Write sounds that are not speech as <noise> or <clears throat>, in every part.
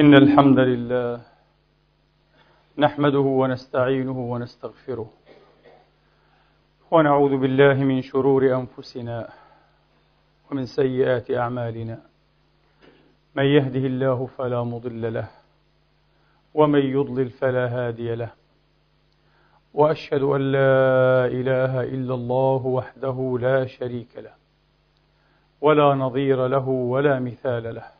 إن الحمد لله نحمده ونستعينه ونستغفره ونعوذ بالله من شرور أنفسنا ومن سيئات أعمالنا. من يهده الله فلا مضل له ومن يضلل فلا هادي له. وأشهد أن لا إله إلا الله وحده لا شريك له ولا نظير له ولا مثال له.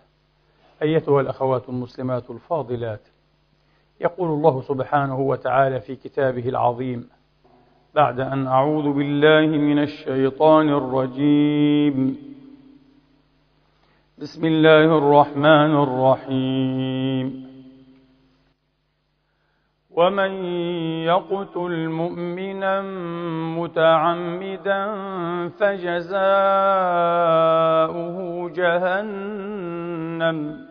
أيتها الأخوات المسلمات الفاضلات. يقول الله سبحانه وتعالى في كتابه العظيم بعد أن أعوذ بالله من الشيطان الرجيم. بسم الله الرحمن الرحيم. ومن يقتل مؤمنا متعمدا فجزاؤه جهنم.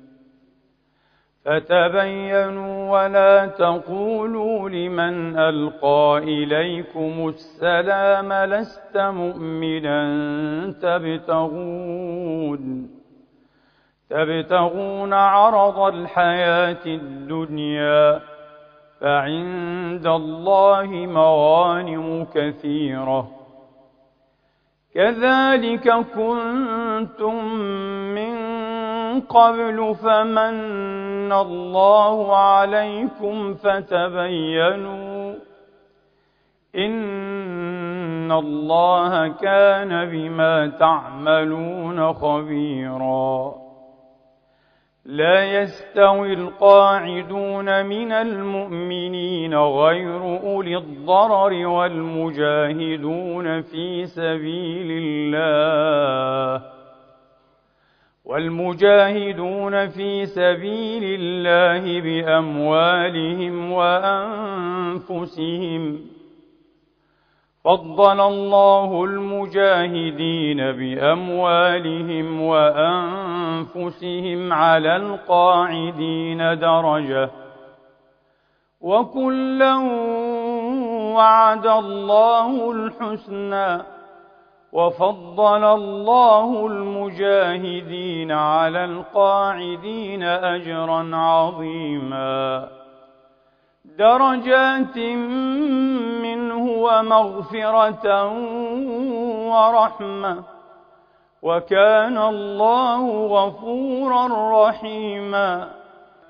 فتبينوا ولا تقولوا لمن ألقى إليكم السلام لست مؤمنا تبتغون تبتغون عرض الحياة الدنيا فعند الله مغانم كثيرة كذلك كنتم من قبل فمن الله عليكم فتبينوا ان الله كان بما تعملون خبيرا لا يستوي القاعدون من المؤمنين غير اولي الضرر والمجاهدون في سبيل الله والمجاهدون في سبيل الله بأموالهم وأنفسهم. فضل الله المجاهدين بأموالهم وأنفسهم على القاعدين درجة. وكلا وعد الله الحسنى. وفضل الله المجاهدين على القاعدين أجرا عظيما. درجات منه ومغفرة ورحمة. وكان الله غفورا رحيما.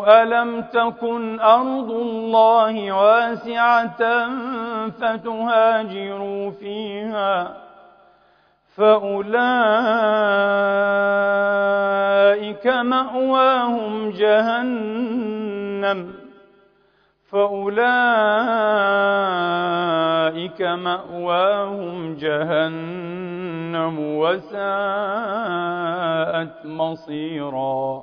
ألم تكن أرض الله واسعة فتهاجروا فيها فأولئك مأواهم جهنم فأولئك أولئك مأواهم جهنم وساءت مصيرا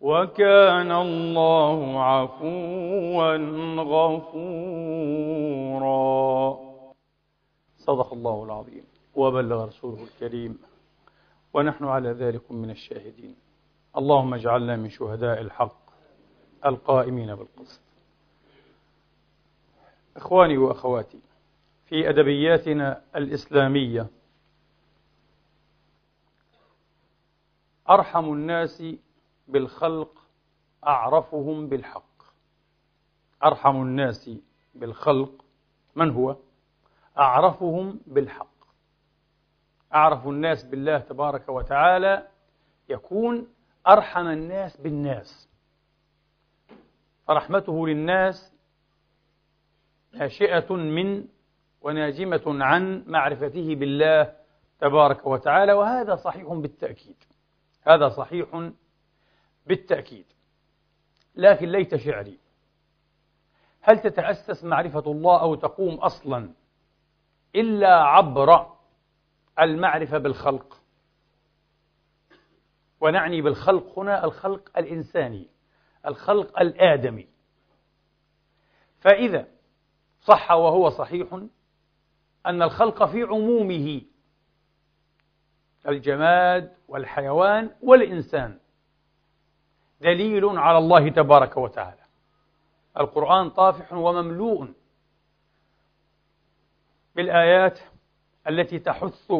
وكان الله عفوا غفورا. صدق الله العظيم. وبلغ رسوله الكريم. ونحن على ذلك من الشاهدين. اللهم اجعلنا من شهداء الحق القائمين بالقسط. إخواني وأخواتي في أدبياتنا الإسلامية أرحم الناس بالخلق أعرفهم بالحق. أرحم الناس بالخلق. من هو؟ أعرفهم بالحق. أعرف الناس بالله تبارك وتعالى. يكون أرحم الناس بالناس. فرحمته للناس ناشئة من وناجمة عن معرفته بالله تبارك وتعالى. وهذا صحيح بالتأكيد. هذا صحيح بالتأكيد. لكن ليت شعري. هل تتأسس معرفة الله أو تقوم أصلا إلا عبر المعرفة بالخلق؟ ونعني بالخلق هنا الخلق الإنساني الخلق الآدمي. فإذا صح وهو صحيح أن الخلق في عمومه الجماد والحيوان والإنسان. دليل على الله تبارك وتعالى. القرآن طافح ومملوء بالآيات التي تحث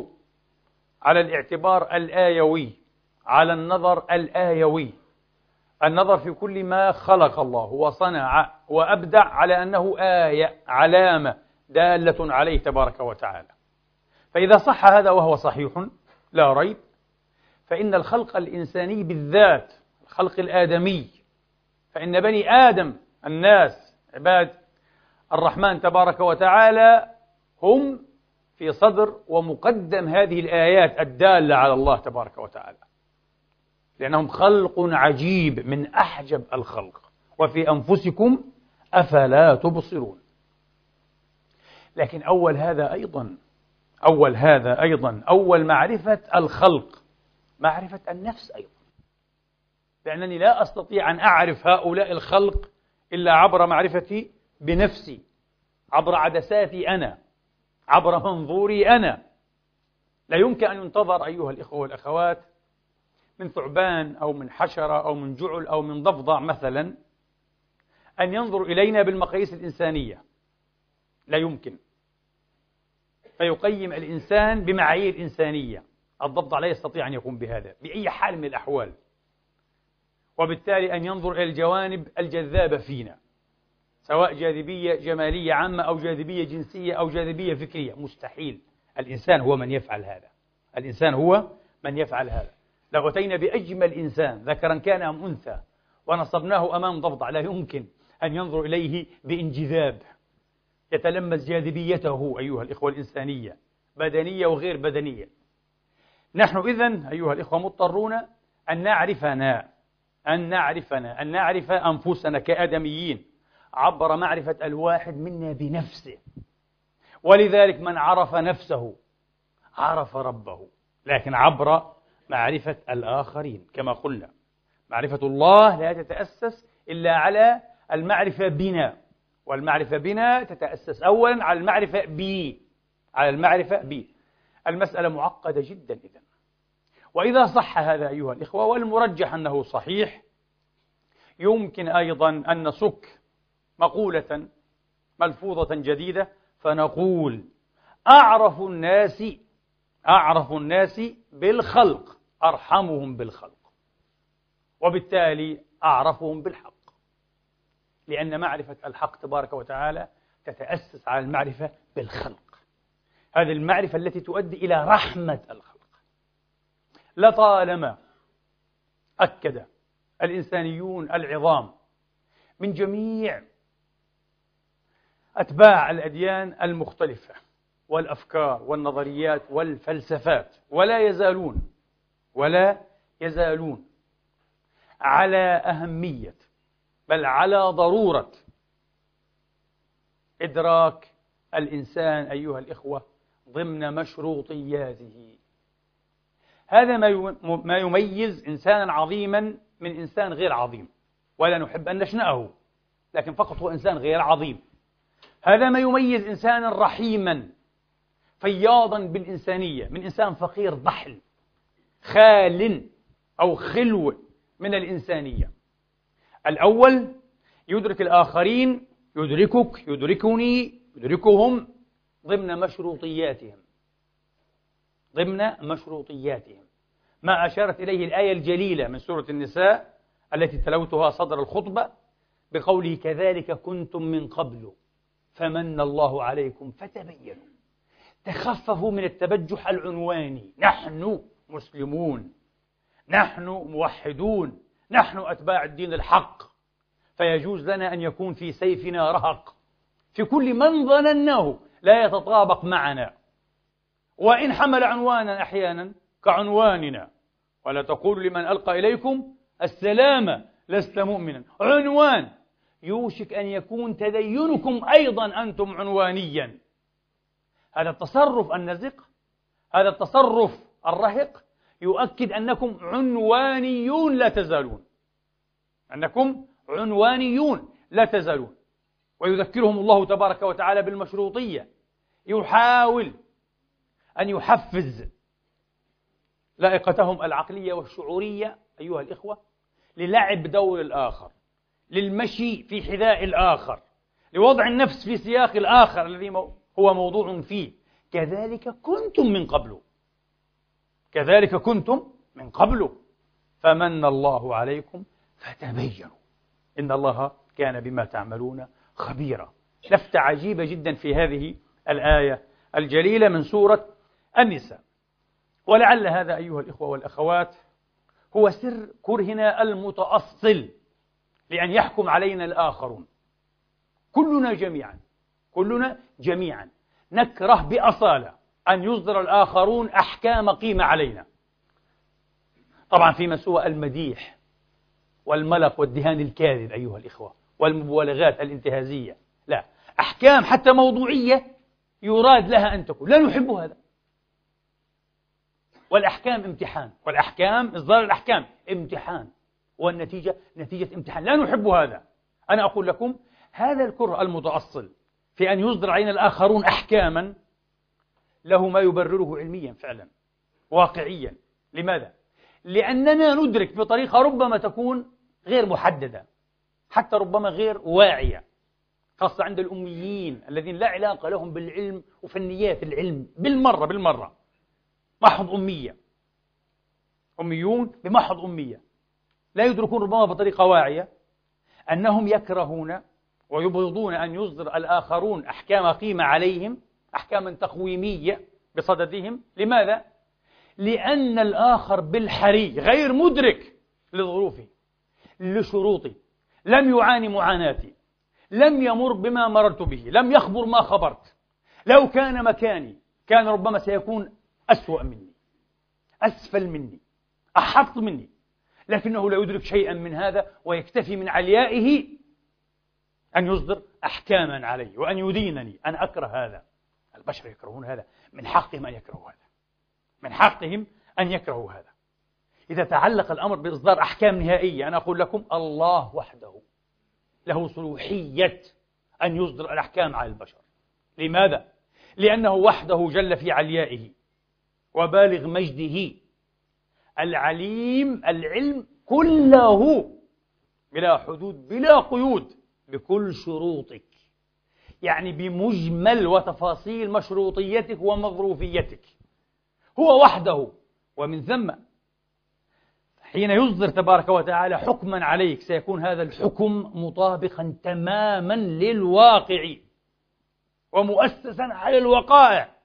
على الاعتبار الآيوي على النظر الآيوي. النظر في كل ما خلق الله وصنع وأبدع على أنه آية علامة دالة عليه تبارك وتعالى. فإذا صح هذا وهو صحيح لا ريب. فإن الخلق الإنساني بالذات الخلق الآدمي. فإن بني آدم الناس عباد الرحمن تبارك وتعالى هم في صدر ومقدم هذه الآيات الدالة على الله تبارك وتعالى. لأنهم خلق عجيب من أحجب الخلق. وفي أنفسكم أفلا تبصرون. لكن أول هذا أيضا أول هذا أيضا أول معرفة الخلق معرفة النفس أيضا. لأنني لا أستطيع أن أعرف هؤلاء الخلق إلا عبر معرفتي بنفسي عبر عدساتي أنا عبر منظوري أنا. لا يمكن أن ينتظر أيها الإخوة والأخوات من ثعبان أو من حشرة أو من جعل أو من ضفدع مثلا أن ينظر إلينا بالمقاييس الإنسانية. لا يمكن. فيقيم الإنسان بمعايير إنسانية. الضفدع لا يستطيع أن يقوم بهذا بأي حال من الأحوال. وبالتالي أن ينظر إلى الجوانب الجذابة فينا سواء جاذبية جمالية عامة أو جاذبية جنسية أو جاذبية فكرية. مستحيل. الإنسان هو من يفعل هذا. الإنسان هو من يفعل هذا. لو أتينا بأجمل إنسان ذكرا كان أم أنثى ونصبناه أمام ضفدع لا يمكن أن ينظر إليه بانجذاب. يتلمس جاذبيته أيها الإخوة الإنسانية بدنية وغير بدنية. نحن إذن أيها الإخوة مضطرون أن نعرفنا أن نعرفنا أن نعرف أنفسنا كآدميين عبر معرفة الواحد منا بنفسه. ولذلك من عرف نفسه عرف ربه لكن عبر معرفة الآخرين. كما قلنا معرفة الله لا تتأسس إلا على المعرفة بنا. والمعرفة بنا تتأسس أولا على المعرفة بي على المعرفة بي. المسألة معقدة جدا إذا وإذا صح هذا أيها الإخوة والمرجح أنه صحيح يمكن أيضا أن نسك مقولة ملفوظة جديدة فنقول أعرف الناس أعرف الناس بالخلق أرحمهم بالخلق وبالتالي أعرفهم بالحق. لأن معرفة الحق تبارك وتعالى تتأسس على المعرفة بالخلق. هذه المعرفة التي تؤدي إلى رحمة الخلق. لطالما أكد الإنسانيون العظام من جميع أتباع الأديان المختلفة والأفكار والنظريات والفلسفات ولا يزالون ولا يزالون على أهمية بل على ضرورة إدراك الإنسان أيها الإخوة ضمن مشروطياته. هذا ما يميز إنسانا عظيما من إنسان غير عظيم ولا نحب أن نشنأه لكن فقط هو إنسان غير عظيم. هذا ما يميز إنسانا رحيما فياضا بالإنسانية من إنسان فقير ضحل خال أو خلو من الإنسانية. الأول يدرك الآخرين يدركك يدركني يدركهم ضمن مشروطياتهم. ضمن مشروطياتهم. ما أشارت إليه الآية الجليلة من سورة النساء التي تلوتها صدر الخطبة بقوله كذلك كنتم من قبل فمن الله عليكم فتبينوا. تخففوا من التبجح العنواني. نحن مسلمون. نحن موحدون. نحن أتباع الدين الحق. فيجوز لنا أن يكون في سيفنا رهق. في كل من ظنناه لا يتطابق معنا. وإن حمل عنوانا أحيانا كعنواننا. ولا تقول لمن ألقى إليكم السلام لست مؤمنا. عنوان. يوشك أن يكون تدينكم أيضا أنتم عنوانيا. هذا التصرف النزق هذا التصرف الرهق يؤكد أنكم عنوانيون لا تزالون. أنكم عنوانيون لا تزالون. ويذكرهم الله تبارك وتعالى بالمشروطية. يحاول أن يحفز لائقتهم العقلية والشعورية أيها الإخوة للعب دور الآخر للمشي في حذاء الآخر لوضع النفس في سياق الآخر الذي هو موضوع فيه. كذلك كنتم من قبل. كذلك كنتم من قبل. فمن الله عليكم فتبينوا. إن الله كان بما تعملون خبيرا. لفتة عجيبة جدا في هذه الآية الجليلة من سورة النساء. ولعل هذا أيها الإخوة والأخوات هو سر كرهنا المتأصل لأن يحكم علينا الآخرون. كلنا جميعا كلنا جميعا نكره بأصالة أن يصدر الآخرون أحكام قيمة علينا. طبعا فيما سوى المديح والملق والدهان الكاذب أيها الإخوة والمبالغات الانتهازية. لا أحكام حتى موضوعية يراد لها أن تكون. لا نحب هذا. والأحكام امتحان والأحكام إصدار الأحكام امتحان. والنتيجة نتيجة امتحان. لا نحب هذا. أنا أقول لكم هذا الكره المتأصل في أن يصدر علينا الآخرون أحكاما له ما يبرره علميا فعلا. واقعيا. لماذا؟ لأننا ندرك بطريقة ربما تكون غير محددة. حتى ربما غير واعية. خاصة عند الأميين الذين لا علاقة لهم بالعلم وفنيات العلم. بالمرة بالمرة. محض أمية. أميون بمحض أمية. لا يدركون ربما بطريقة واعية أنهم يكرهون ويبغضون أن يصدر الآخرون أحكام قيمة عليهم أحكاما تقويمية بصددهم. لماذا؟ لأن الآخر بالحري غير مدرك لظروفه لشروطي لم يعاني معاناتي لم يمر بما مررت به. لم يخبر ما خبرت. لو كان مكاني كان ربما سيكون أسوأ مني. أسفل مني. أحط مني. لكنه لا يدرك شيئا من هذا ويكتفي من عليائه أن يصدر أحكاما علي وأن يدينني. أن أكره هذا. البشر يكرهون هذا. من حقهم أن يكرهوا هذا. من حقهم أن يكرهوا هذا. إذا تعلق الأمر بإصدار أحكام نهائية أنا أقول لكم الله وحده له صلوحية أن يصدر الأحكام على البشر. لماذا؟ لأنه وحده جل في عليائه. وبالغ مجده. العليم العلم كله بلا حدود بلا قيود بكل شروطك. يعني بمجمل وتفاصيل مشروطيتك ومظروفيتك. هو وحده ومن ثم حين يصدر تبارك وتعالى حكما عليك سيكون هذا الحكم مطابقا تماما للواقع ومؤسسا على الوقائع.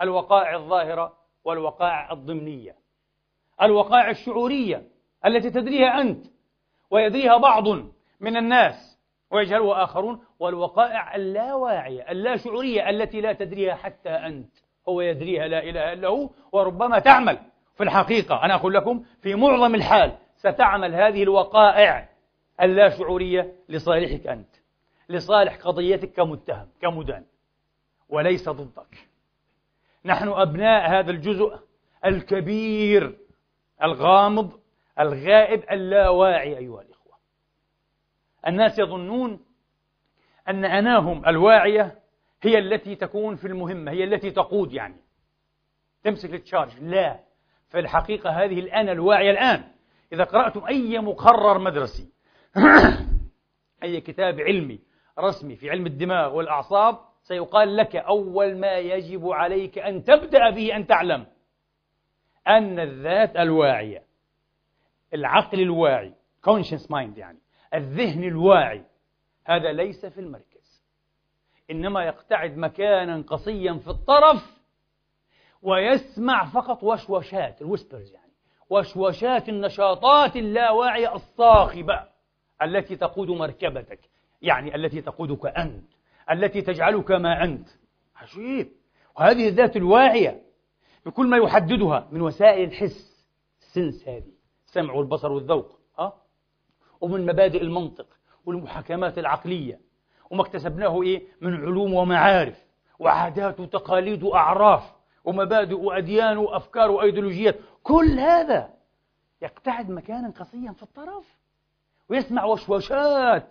الوقائع الظاهرة والوقائع الضمنية الوقائع الشعورية التي تدريها أنت ويدريها بعض من الناس ويجهلها آخرون والوقائع اللاواعية اللاشعورية التي لا تدريها حتى أنت هو يدريها لا إله إلا هو وربما تعمل. في الحقيقة أنا أقول لكم في معظم الحال ستعمل هذه الوقائع اللاشعورية لصالحك أنت لصالح قضيتك كمتهم كمدان وليس ضدك. نحن أبناء هذا الجزء الكبير الغامض الغائب اللاواعي أيها الإخوة. الناس يظنون أن أناهم الواعية هي التي تكون في المهمة هي التي تقود يعني. تمسك التشارج. لا. في الحقيقة هذه الأنا الواعية الآن. إذا قرأتم أي مقرر مدرسي <clears throat> أي كتاب علمي رسمي في علم الدماغ والأعصاب سيقال لك أول ما يجب عليك أن تبدأ به أن تعلم أن الذات الواعية العقل الواعي conscious mind يعني الذهن الواعي هذا ليس في المركز. إنما يقتعد مكانا قصيا في الطرف ويسمع فقط وشوشات الويسبرز يعني وشوشات النشاطات اللاواعية الصاخبة التي تقود مركبتك يعني التي تقودك أنت. التي تجعلك ما أنت. عجيب. وهذه الذات الواعية بكل ما يحددها من وسائل الحس. السنس هذه السمع والبصر والذوق أه؟ ومن مبادئ المنطق والمحاكمات العقلية. وما اكتسبناه إيه؟ من علوم ومعارف. وعادات وتقاليد وأعراف ومبادئ وأديان وأفكار وأيديولوجيات. كل هذا يقتعد مكانا قصيا في الطرف. ويسمع وشوشات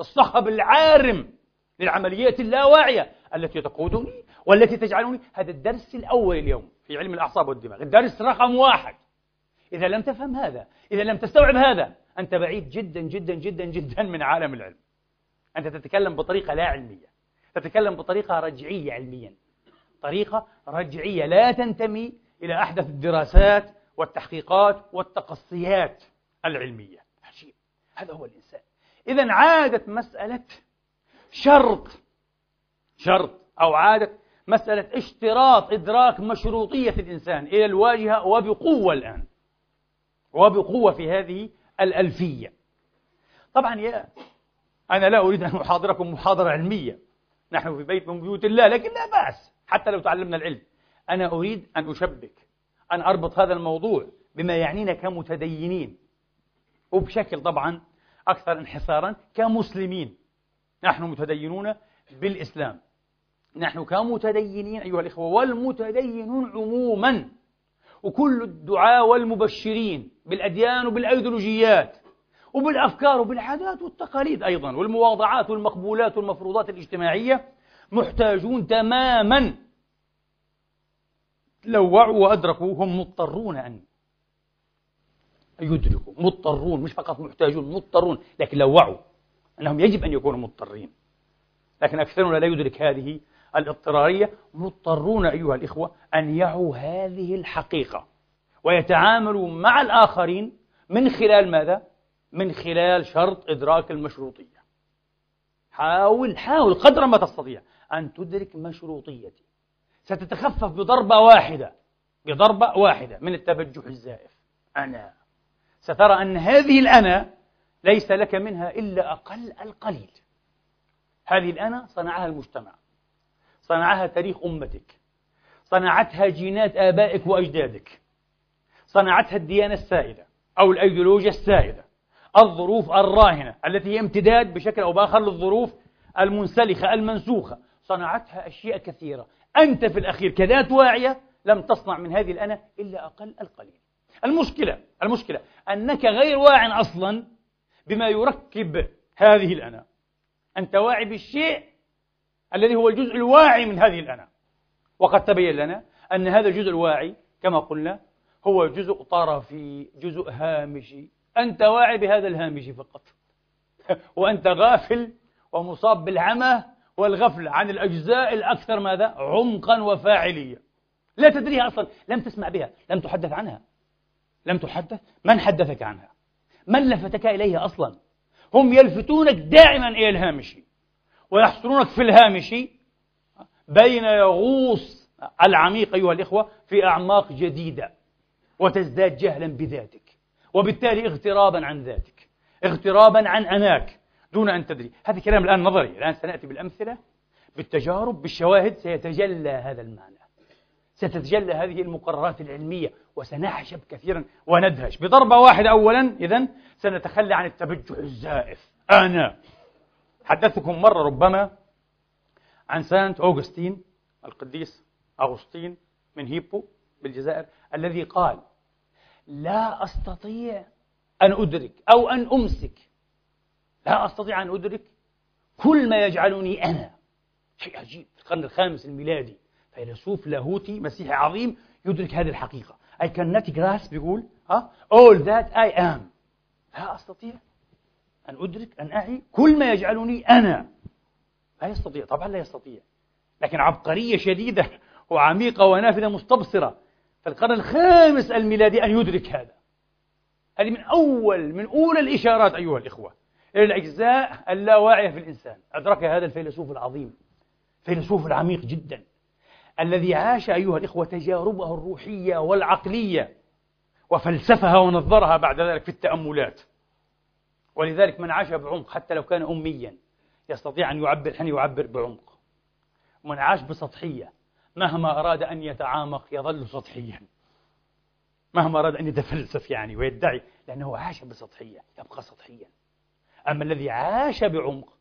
الصخب العارم. للعمليات اللاواعية التي تقودني والتي تجعلني. هذا الدرس الأول اليوم في علم الأعصاب والدماغ. الدرس رقم واحد. إذا لم تفهم هذا إذا لم تستوعب هذا أنت بعيد جدا جدا جدا جدا من عالم العلم. أنت تتكلم بطريقة لا علمية تتكلم بطريقة رجعية علميا. طريقة رجعية لا تنتمي إلى أحدث الدراسات والتحقيقات والتقصيات العلمية. عجيب هذا هو الإنسان. إذا عادت مسألة شرط شرط أو عادت مسألة اشتراط إدراك مشروطية الإنسان إلى الواجهة وبقوة الآن وبقوة في هذه الألفية. طبعا يا أنا لا أريد أن أحاضركم محاضرة علمية نحن في بيت من بيوت الله لكن لا بأس حتى لو تعلمنا العلم. أنا أريد أن أشبك أن أربط هذا الموضوع بما يعنينا كمتدينين وبشكل طبعا أكثر انحصارا كمسلمين. نحن متدينون بالإسلام. نحن كمتدينين أيها الإخوة والمتدينون عموما وكل الدعاة والمبشرين بالأديان وبالأيديولوجيات وبالأفكار وبالعادات والتقاليد أيضا والمواضعات والمقبولات والمفروضات الاجتماعية محتاجون تماما. لو وعوا وأدركوا هم مضطرون أن يدركوا مضطرون مش فقط محتاجون مضطرون لكن لو وعوا أنهم يجب أن يكونوا مضطرين. لكن أكثرنا لا يدرك هذه الاضطرارية. مضطرون أيها الإخوة أن يعوا هذه الحقيقة ويتعاملوا مع الآخرين من خلال ماذا؟ من خلال شرط إدراك المشروطية. حاول حاول قدر ما تستطيع أن تدرك مشروطيتي. ستتخفف بضربة واحدة بضربة واحدة من التبجح الزائف. أنا. سترى أن هذه الأنا ليس لك منها إلا أقل القليل. هذه الأنا صنعها المجتمع. صنعها تاريخ أمتك. صنعتها جينات آبائك وأجدادك. صنعتها الديانة السائدة أو الأيديولوجيا السائدة. الظروف الراهنة التي هي امتداد بشكل أو بآخر للظروف المنسلخة المنسوخة. صنعتها أشياء كثيرة. أنت في الأخير كذات واعية لم تصنع من هذه الأنا إلا أقل القليل. المشكلة المشكلة أنك غير واع أصلا بما يركب هذه الأنا أنت واعي بالشيء الذي هو الجزء الواعي من هذه الأنا وقد تبين لنا أن هذا الجزء الواعي كما قلنا هو جزء طرفي جزء هامشي. أنت واعي بهذا الهامشي فقط. <laughs> وأنت غافل ومصاب بالعمى والغفلة عن الأجزاء الأكثر ماذا؟ عمقا وفاعلية. لا تدريها أصلا. لم تسمع بها. لم تحدث عنها. لم تحدث. من حدثك عنها؟ من لفتك إليها أصلا؟ هم يلفتونك دائما إلى الهامشي ويحصرونك في الهامشي بين يغوص العميق أيها الإخوة في أعماق جديدة وتزداد جهلا بذاتك وبالتالي اغترابا عن ذاتك اغترابا عن أناك دون أن تدري. هذا كلام الآن نظري. الآن سنأتي بالأمثلة. بالتجارب بالشواهد سيتجلى هذا المعنى. ستتجلى هذه المقررات العلمية وسنعجب كثيرا وندهش. بضربة واحدة أولا إذا سنتخلى عن التبجح الزائف. أنا حدثتكم مرة ربما عن سانت أوغسطين القديس أغسطين من هيبو بالجزائر الذي قال لا أستطيع أن أدرك أو أن أمسك لا أستطيع أن أدرك كل ما يجعلني أنا شيء عجيب في القرن الخامس الميلادي. فيلسوف لاهوتي مسيحي عظيم يدرك هذه الحقيقة. I cannot grasp بيقول ها all that I am. لا أستطيع أن أدرك أن أعي كل ما يجعلني أنا. لا يستطيع طبعا لا يستطيع. لكن عبقرية شديدة وعميقة ونافذة مستبصرة في القرن الخامس الميلادي أن يدرك هذا. هذه من أول من أولى الإشارات أيها الإخوة إلى الأجزاء اللاواعية في الإنسان. أدرك هذا الفيلسوف العظيم الفيلسوف العميق جدا. الذي عاش أيها الإخوة تجاربه الروحية والعقلية وفلسفها ونظرها بعد ذلك في التأملات. ولذلك من عاش بعمق حتى لو كان أميا يستطيع أن يعبر حين يعبر بعمق. من عاش بسطحية مهما أراد أن يتعامق يظل سطحيا. مهما أراد أن يتفلسف يعني ويدعي لأنه عاش بسطحية يبقى سطحيا. أما الذي عاش بعمق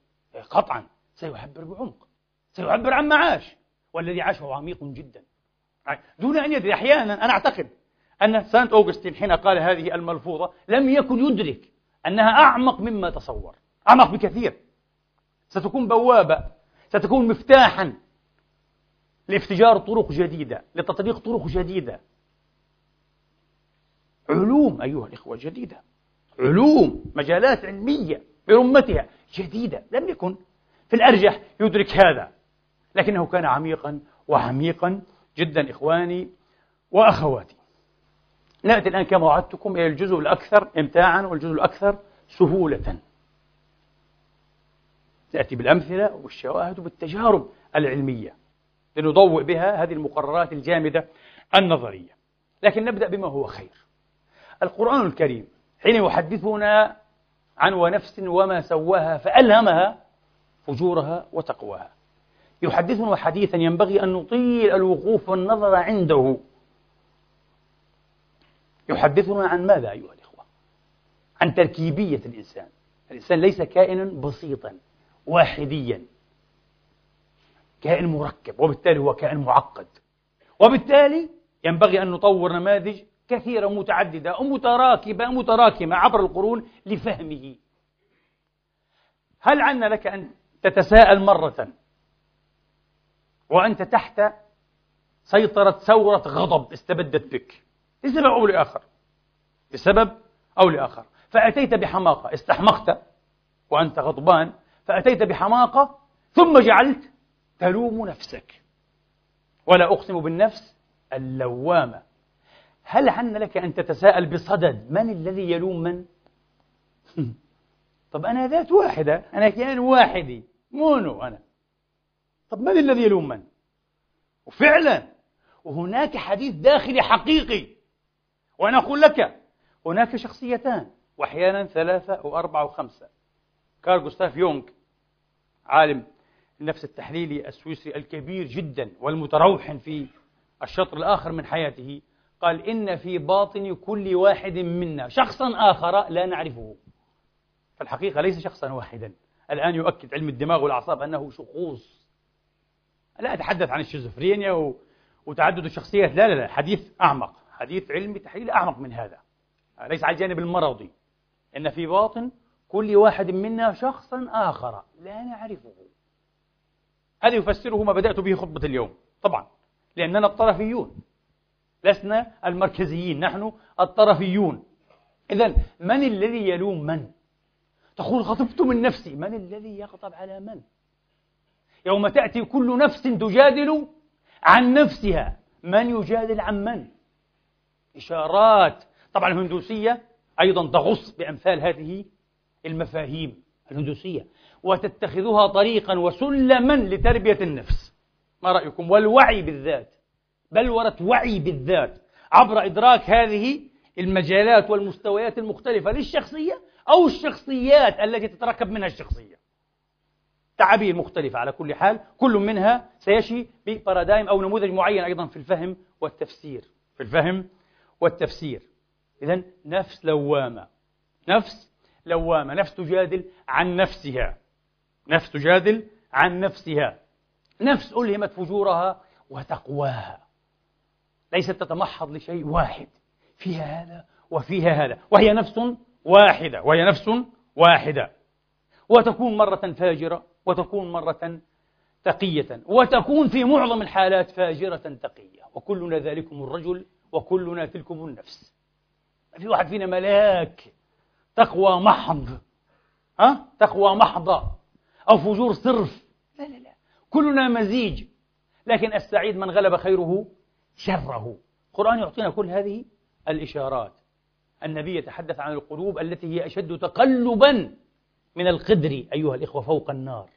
قطعا سيعبر بعمق. سيعبر عن عاش والذي عاش هو عميق جدا. دون أن يدري أحيانا أنا أعتقد أن سانت أوغسطين حين قال هذه الملفوظة لم يكن يدرك أنها أعمق مما تصور أعمق بكثير. ستكون بوابة ستكون مفتاحا لافتجار طرق جديدة لتطبيق طرق جديدة. علوم أيها الإخوة جديدة. علوم مجالات علمية برمتها جديدة لم يكن في الأرجح يدرك هذا. لكنه كان عميقا وعميقا جدا إخواني وأخواتي. نأتي الآن كما وعدتكم إلى الجزء الأكثر إمتاعا والجزء الأكثر سهولة. نأتي بالأمثلة والشواهد وبالتجارب العلمية لنضوء بها هذه المقررات الجامدة النظرية. لكن نبدأ بما هو خير. القرآن الكريم حين يحدثنا عن ونفس وما سواها فألهمها فجورها وتقواها. يحدثنا حديثا ينبغي أن نطيل الوقوف والنظر عنده. يحدثنا عن ماذا أيها الإخوة؟ عن تركيبية الإنسان. الإنسان ليس كائنا بسيطا واحديا. كائن مركب وبالتالي هو كائن معقد. وبالتالي ينبغي أن نطور نماذج كثيرة متعددة ومتراكبة متراكمة عبر القرون لفهمه. هل عنا لك أن تتساءل مرة وأنت تحت سيطرة ثورة غضب استبدت بك. لسبب أو لآخر. لسبب أو لآخر. فأتيت بحماقة. استحمقت وأنت غضبان. فأتيت بحماقة ثم جعلت تلوم نفسك. ولا أقسم بالنفس اللوامة. هل عنا لك أن تتساءل بصدد من الذي يلوم من؟ <laughs> طب أنا ذات واحدة. أنا كيان واحدي. مونو أنا. طب من الذي يلوم من؟ وفعلا وهناك حديث داخلي حقيقي وأنا أقول لك هناك شخصيتان وأحيانا ثلاثة أو أربعة وخمسة كارل جوستاف يونغ عالم النفس التحليلي السويسري الكبير جدا والمتروحن في الشطر الآخر من حياته قال إن في باطن كل واحد منا شخصا آخر لا نعرفه. فالحقيقة ليس شخصا واحدا. الآن يؤكد علم الدماغ والأعصاب أنه شخوص. لا أتحدث عن الشيزوفرينيا و... وتعدد الشخصيات. لا لا لا حديث أعمق حديث علمي تحليلي أعمق من هذا. ليس على الجانب المرضي. إن في باطن كل واحد منا شخصا آخر لا نعرفه. هذا يفسره ما بدأت به خطبة اليوم طبعا لأننا الطرفيون. لسنا المركزيين نحن الطرفيون. إذا من الذي يلوم من؟ تقول غضبت من نفسي. من الذي يغضب على من؟ يوم تأتي كل نفس تجادل عن نفسها. من يجادل عن من؟ إشارات. طبعا الهندوسية أيضا تغص بأمثال هذه المفاهيم الهندوسية وتتخذها طريقا وسلما لتربية النفس. ما رأيكم؟ والوعي بالذات. بلورة وعي بالذات عبر إدراك هذه المجالات والمستويات المختلفة للشخصية أو الشخصيات التي تتركب منها الشخصية. تعابير مختلفة. على كل حال كل منها سيشي ببارادايم أو نموذج معين أيضا في الفهم والتفسير. في الفهم والتفسير. إذا نفس لوامة. نفس لوامة. نفس تجادل عن نفسها. نفس تجادل عن نفسها. نفس ألهمت فجورها وتقواها. ليست تتمحض لشيء واحد. فيها هذا وفيها هذا. وهي نفس واحدة. وهي نفس واحدة. وتكون مرة فاجرة. وتكون مرة تقية وتكون في معظم الحالات فاجرة تقية. وكلنا ذلكم الرجل وكلنا تلكم النفس. في واحد فينا ملاك تقوى محض. ها؟ تقوى محضة أو فجور صرف. لا لا لا. كلنا مزيج. لكن السعيد من غلب خيره شره. القرآن يعطينا كل هذه الإشارات. النبي يتحدث عن القلوب التي هي أشد تقلبا. من القدر أيها الإخوة فوق النار.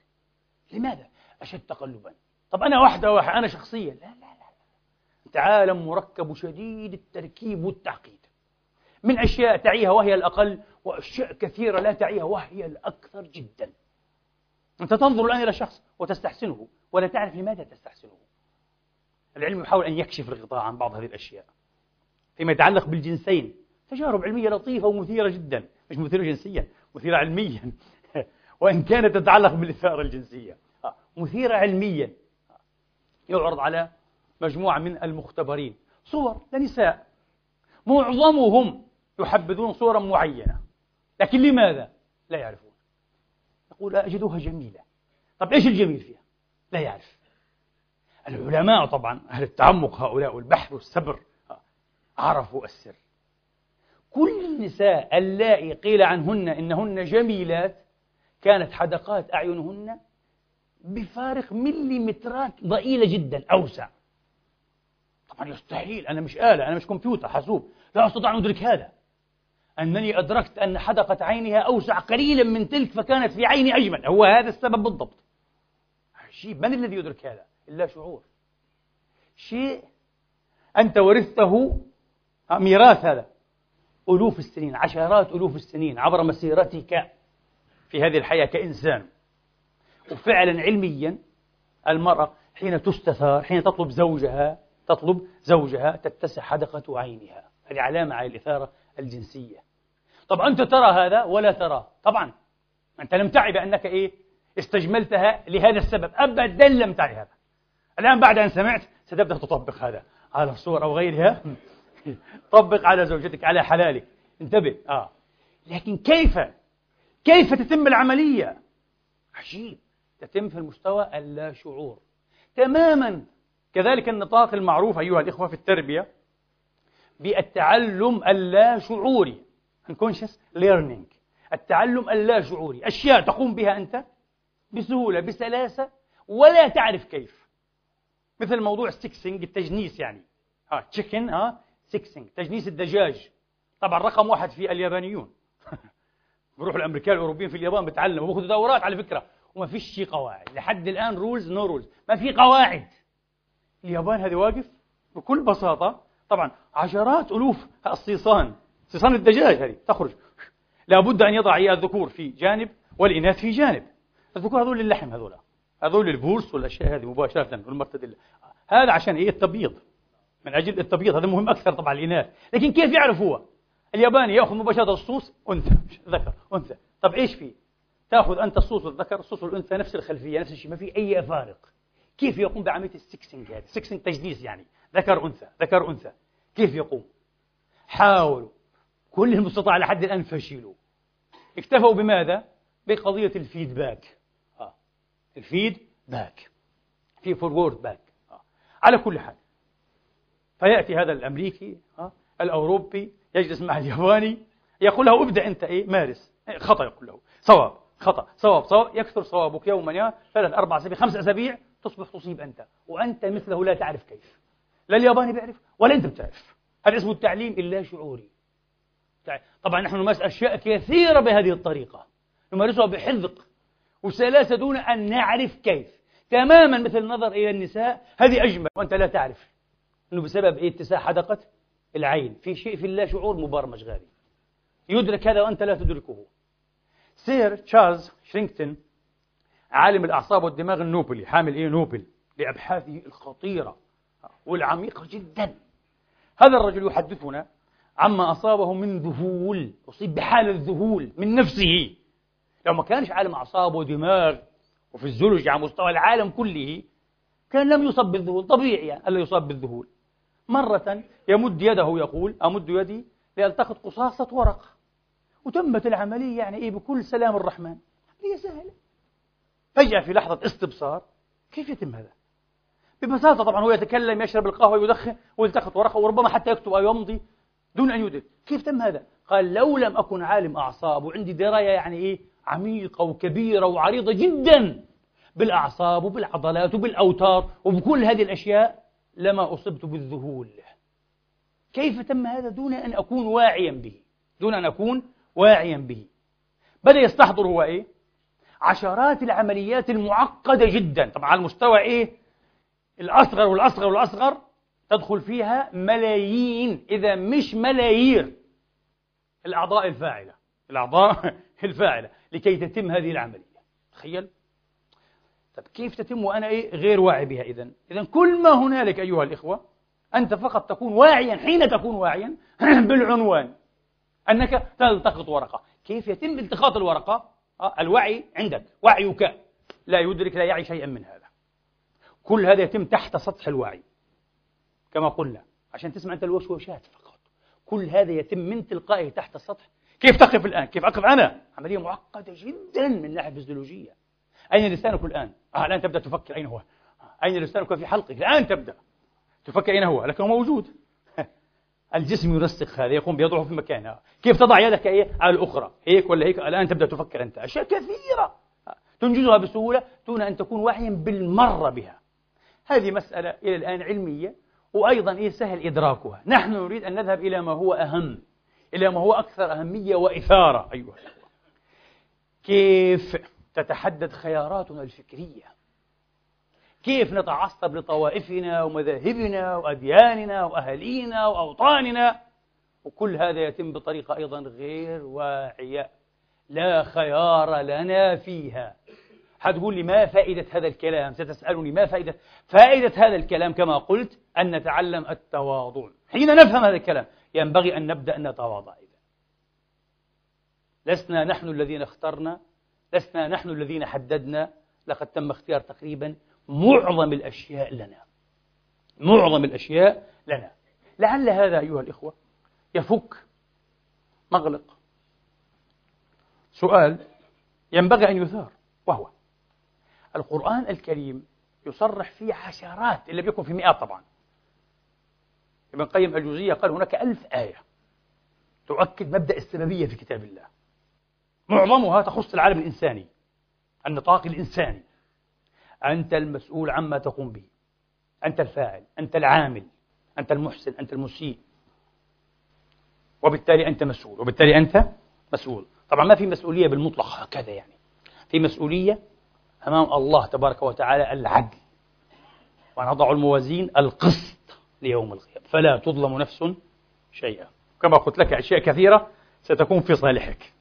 لماذا؟ أشد تقلبا. طب أنا واحدة واحدة أنا شخصيا. لا لا لا أنت عالم مركب شديد التركيب والتعقيد. من أشياء تعيها وهي الأقل وأشياء كثيرة لا تعيها وهي الأكثر جدا. أنت تنظر الآن إلى شخص وتستحسنه ولا تعرف لماذا تستحسنه. العلم يحاول أن يكشف الغطاء عن بعض هذه الأشياء. فيما يتعلق بالجنسين تجارب علمية لطيفة ومثيرة جدا. مش مثيرة جنسيا. مثيرة علميا. <laughs> وإن كانت تتعلق بالإثارة الجنسية. آه، مثيرة علميا. يعرض على مجموعة من المختبرين. صور لنساء. معظمهم يحبذون صورا معينة. لكن لماذا؟ لا يعرفون. يقول أجدها جميلة. طب إيش الجميل فيها؟ لا يعرف. العلماء طبعا أهل التعمق هؤلاء والبحث والسبر عرفوا السر. كل النساء اللائي قيل عنهن إنهن جميلات كانت حدقات أعينهن بفارق مليمترات ضئيلة جدا أوسع. طبعا يستحيل أنا مش آلة أنا مش كمبيوتر حاسوب. لا أستطيع أن أدرك هذا. أنني أدركت أن حدقة عينها أوسع قليلا من تلك فكانت في عيني أجمل. هو هذا السبب بالضبط. عجيب من الذي يدرك هذا؟ إلا شعور. شيء أنت ورثته ميراث هذا. ألوف السنين عشرات ألوف السنين عبر مسيرتك في هذه الحياة كإنسان. وفعلا علميا المرأة حين تستثار حين تطلب زوجها تطلب زوجها تتسع حدقة عينها. هذه علامة على الإثارة الجنسية. طب أنت ترى هذا ولا ترى؟ طبعا أنت لم تعي بأنك إيه؟ استجملتها لهذا السبب. أبدا لم تعي هذا. الآن بعد أن سمعت ستبدأ تطبق هذا على الصور أو غيرها. طبق على زوجتك على حلالك. انتبه. آه. لكن كيف؟ كيف تتم العملية؟ عجيب. تتم في المستوى اللاشعور تماما. كذلك النطاق المعروف أيها الإخوة في التربية بالتعلم اللاشعوري unconscious learning. التعلم اللاشعوري أشياء تقوم بها أنت بسهولة بسلاسة ولا تعرف كيف. مثل موضوع ال sexing التجنيس يعني. ها chicken ها sexing تجنيس الدجاج. طبعا رقم واحد في اليابانيون. <laughs> بروحوا الأمريكان الأوروبيين في اليابان بتعلموا بياخذوا دورات على فكرة. وما فيش قواعد. لحد الآن rules no rules ما في قواعد. اليابان هذه واقف بكل بساطة. طبعا عشرات ألوف الصيصان. صيصان الدجاج هذه تخرج. لابد أن يضع الذكور في جانب والإناث في جانب. الذكور هذول للحم هذول هذول البورس والأشياء هذه مباشرة والمرتدلة. هذا عشان إيه؟ التبييض. من أجل التبييض هذا مهم أكثر طبعا الاناث لكن كيف يعرف هو؟ الياباني يأخذ مباشرة الصوص أنثى ذكر أنثى. طب إيش في تأخذ أنت الصوص والذكر الصوص والأنثى نفس الخلفية نفس الشيء ما في أي فارق كيف يقوم بعملية ال sexing هذه؟ ال sexing تجنيس يعني ذكر أنثى ذكر أنثى. كيف يقوم؟ حاولوا. كل المستطاع لحد الآن فشلوا. اكتفوا بماذا؟ بقضية ال feedback آه. ال feedback. في forward back. آه. على كل حال. فيأتي هذا الأمريكي آه. الأوروبي يجلس مع الياباني يقول له ابدأ أنت إيه مارس. إيه خطأ يقول له. صواب خطأ. صواب صواب. يكثر صوابك يوما يا ثلاث أربع أسابيع خمس أسابيع تصبح تصيب أنت. وأنت مثله لا تعرف كيف. لا الياباني بيعرف ولا أنت بتعرف. هذا اسمه التعليم؟ اللا شعوري. طبعا نحن نمارس أشياء كثيرة بهذه الطريقة. نمارسها بحذق. وسلاسة دون أن نعرف كيف. تماما مثل النظر إلى النساء هذه أجمل. وأنت لا تعرف. أنه بسبب إيه؟ اتساع حدقة العين. في شيء في اللا شعور مبرمج غالي يدرك هذا وأنت لا تدركه. سير تشارلز شرينكتون عالم الأعصاب والدماغ النوبلي حامل إيه؟ نوبل لأبحاثه الخطيرة والعميقة جدا. هذا الرجل يحدثنا عما أصابه من ذهول أصيب بحالة الذهول من نفسه. لو ما كانش عالم أعصاب ودماغ وفي الزولوجي على مستوى العالم كله كان لم يصب بالذهول. طبيعي يعني ألا يصاب بالذهول. مرة يمد يده يقول أمد يدي لألتقط قصاصة ورقة وتمت العملية يعني إيه بكل سلام الرحمن عملية سهلة فجأة في لحظة استبصار كيف يتم هذا؟ ببساطة طبعا هو يتكلم يشرب القهوة يدخن ويلتقط ورقة وربما حتى يكتب أو يمضي دون أن يدرك كيف تم هذا؟ قال لو لم أكن عالم أعصاب وعندي دراية يعني إيه عميقة وكبيرة وعريضة جدا بالأعصاب وبالعضلات وبالأوتار وبكل هذه الأشياء لما أصبت بالذهول. كيف تم هذا دون أن أكون واعيا به؟ دون أن أكون واعيا به. بدأ يستحضر هو إيه؟ عشرات العمليات المعقدة جدا. طبعا على المستوى إيه؟ الأصغر والأصغر والأصغر تدخل فيها ملايين إذا مش ملايير الأعضاء الفاعلة. الأعضاء <laughs> الفاعلة. لكي تتم هذه العملية. تخيل. طب كيف تتم وأنا إيه غير واعي بها إذا إذا كل ما هنالك أيها الإخوة أنت فقط تكون واعيا حين تكون واعيا <clears throat> بالعنوان أنك تلتقط ورقة. كيف يتم التقاط الورقة؟ آه، الوعي عندك وعيك. لا يدرك لا يعي شيئا من هذا. كل هذا يتم تحت سطح الوعي كما قلنا عشان تسمع أنت الوشوشات فقط. كل هذا يتم من تلقائه تحت السطح. كيف تقف الآن؟ كيف أقف أنا؟ عملية معقدة جدا من الناحية الفيزيولوجية أين لسانك الآن؟ آه الآن تبدأ تفكر أين هو؟ أين لسانك في حلقك؟ الآن تبدأ تفكر أين هو؟ لكنه موجود <laughs> الجسم ينسق هذا يقوم بيضعه في مكانه كيف تضع يدك إيه؟ على الأخرى هيك ولا هيك الآن تبدأ تفكر أنت أشياء كثيرة تنجزها بسهولة دون أن تكون واعيا بالمرة بها هذه مسألة إلى الآن علمية وأيضا إيه سهل إدراكها نحن نريد أن نذهب إلى ما هو أهم إلى ما هو أكثر أهمية وإثارة أيها كيف تتحدد خياراتنا الفكرية. كيف نتعصب لطوائفنا ومذاهبنا وأدياننا وأهالينا وأوطاننا؟ وكل هذا يتم بطريقة أيضا غير واعية. لا خيار لنا فيها. حتقول لي ما فائدة هذا الكلام؟ ستسألني ما فائدة؟ فائدة هذا الكلام كما قلت أن نتعلم التواضع. حين نفهم هذا الكلام ينبغي أن نبدأ نتواضع إذا. لسنا نحن الذين اخترنا لسنا نحن الذين حددنا لقد تم اختيار تقريبا معظم الأشياء لنا. معظم الأشياء لنا. لعل هذا أيها الإخوة يفك مغلق. سؤال ينبغي أن يثار وهو القرآن الكريم يصرح فيه عشرات إلا بيكون في مئات طبعا. ابن القيم الجوزية قال هناك ألف آية تؤكد مبدأ السببية في كتاب الله. معظمها تخص العالم الإنساني النطاق الإنساني. أنت المسؤول عما تقوم به. أنت الفاعل أنت العامل أنت المحسن أنت المسيء. وبالتالي أنت مسؤول وبالتالي أنت مسؤول. طبعا ما في مسؤولية بالمطلق هكذا يعني. في مسؤولية أمام الله تبارك وتعالى العدل. ونضع الموازين القسط ليوم القيامة. فلا تظلم نفس شيئا. كما قلت لك أشياء كثيرة ستكون في صالحك.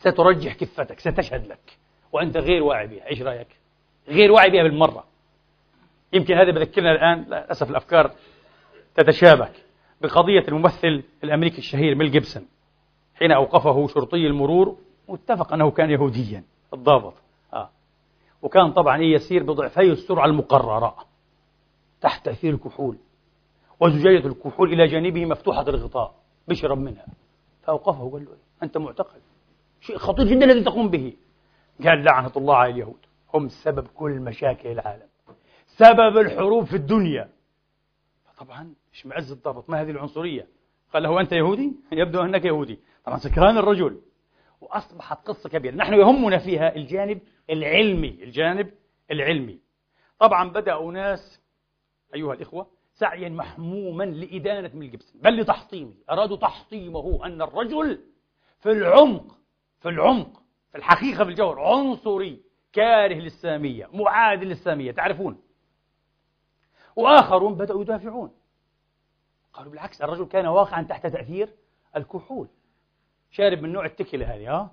سترجح كفتك ستشهد لك. وأنت غير واعي بها. إيش رأيك؟ غير واعي بها بالمرة. يمكن هذا بذكرنا الآن للأسف الأفكار تتشابك بقضية الممثل الأمريكي الشهير ميل جيبسون حين أوقفه شرطي المرور واتفق أنه كان يهوديا. الضابط آه. وكان طبعا يسير بضعفي السرعة المقررة. تحت تأثير الكحول. وزجاجة الكحول إلى جانبه مفتوحة الغطاء. بيشرب منها. فأوقفه وقال له أنت معتقل شيء خطير جدا الذي تقوم به. قال لعنة الله على اليهود. هم سبب كل مشاكل العالم. سبب الحروب في الدنيا. طبعا مش معز الضبط ما هذه العنصرية؟ قال له أنت يهودي؟ يبدو أنك يهودي. طبعا سكران الرجل. وأصبحت قصة كبيرة. نحن يهمنا فيها الجانب العلمي. الجانب العلمي. طبعا بدأ أناس أيها الإخوة سعيا محموما لإدانة ميل جيبسون. بل لتحطيمه. أرادوا تحطيمه أن الرجل في العمق. في العمق في الحقيقة في الجوهر عنصري كاره للسامية معادي للسامية تعرفون؟ وآخرون بدأوا يدافعون. قالوا بالعكس الرجل كان واقعا تحت تأثير الكحول. شارب من نوع التكلة هذه ها؟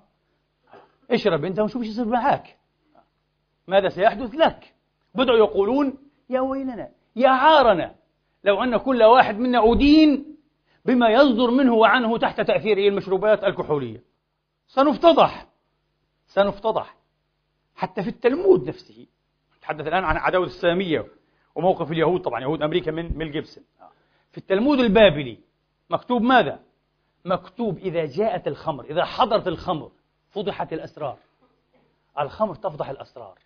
اشرب أنت وشوف إيش يصير معك ماذا سيحدث لك؟ بدأوا يقولون يا ويلنا يا عارنا لو أن كل واحد منا أدين بما يصدر منه وعنه تحت تأثير المشروبات الكحولية. سنفتضح. سنفتضح. حتى في التلمود نفسه. نتحدث الآن عن عداوة السامية وموقف اليهود. طبعا يهود أمريكا من ميل جيبسون. في التلمود البابلي مكتوب ماذا؟ مكتوب إذا جاءت الخمر إذا حضرت الخمر فضحت الأسرار. الخمر تفضح الأسرار.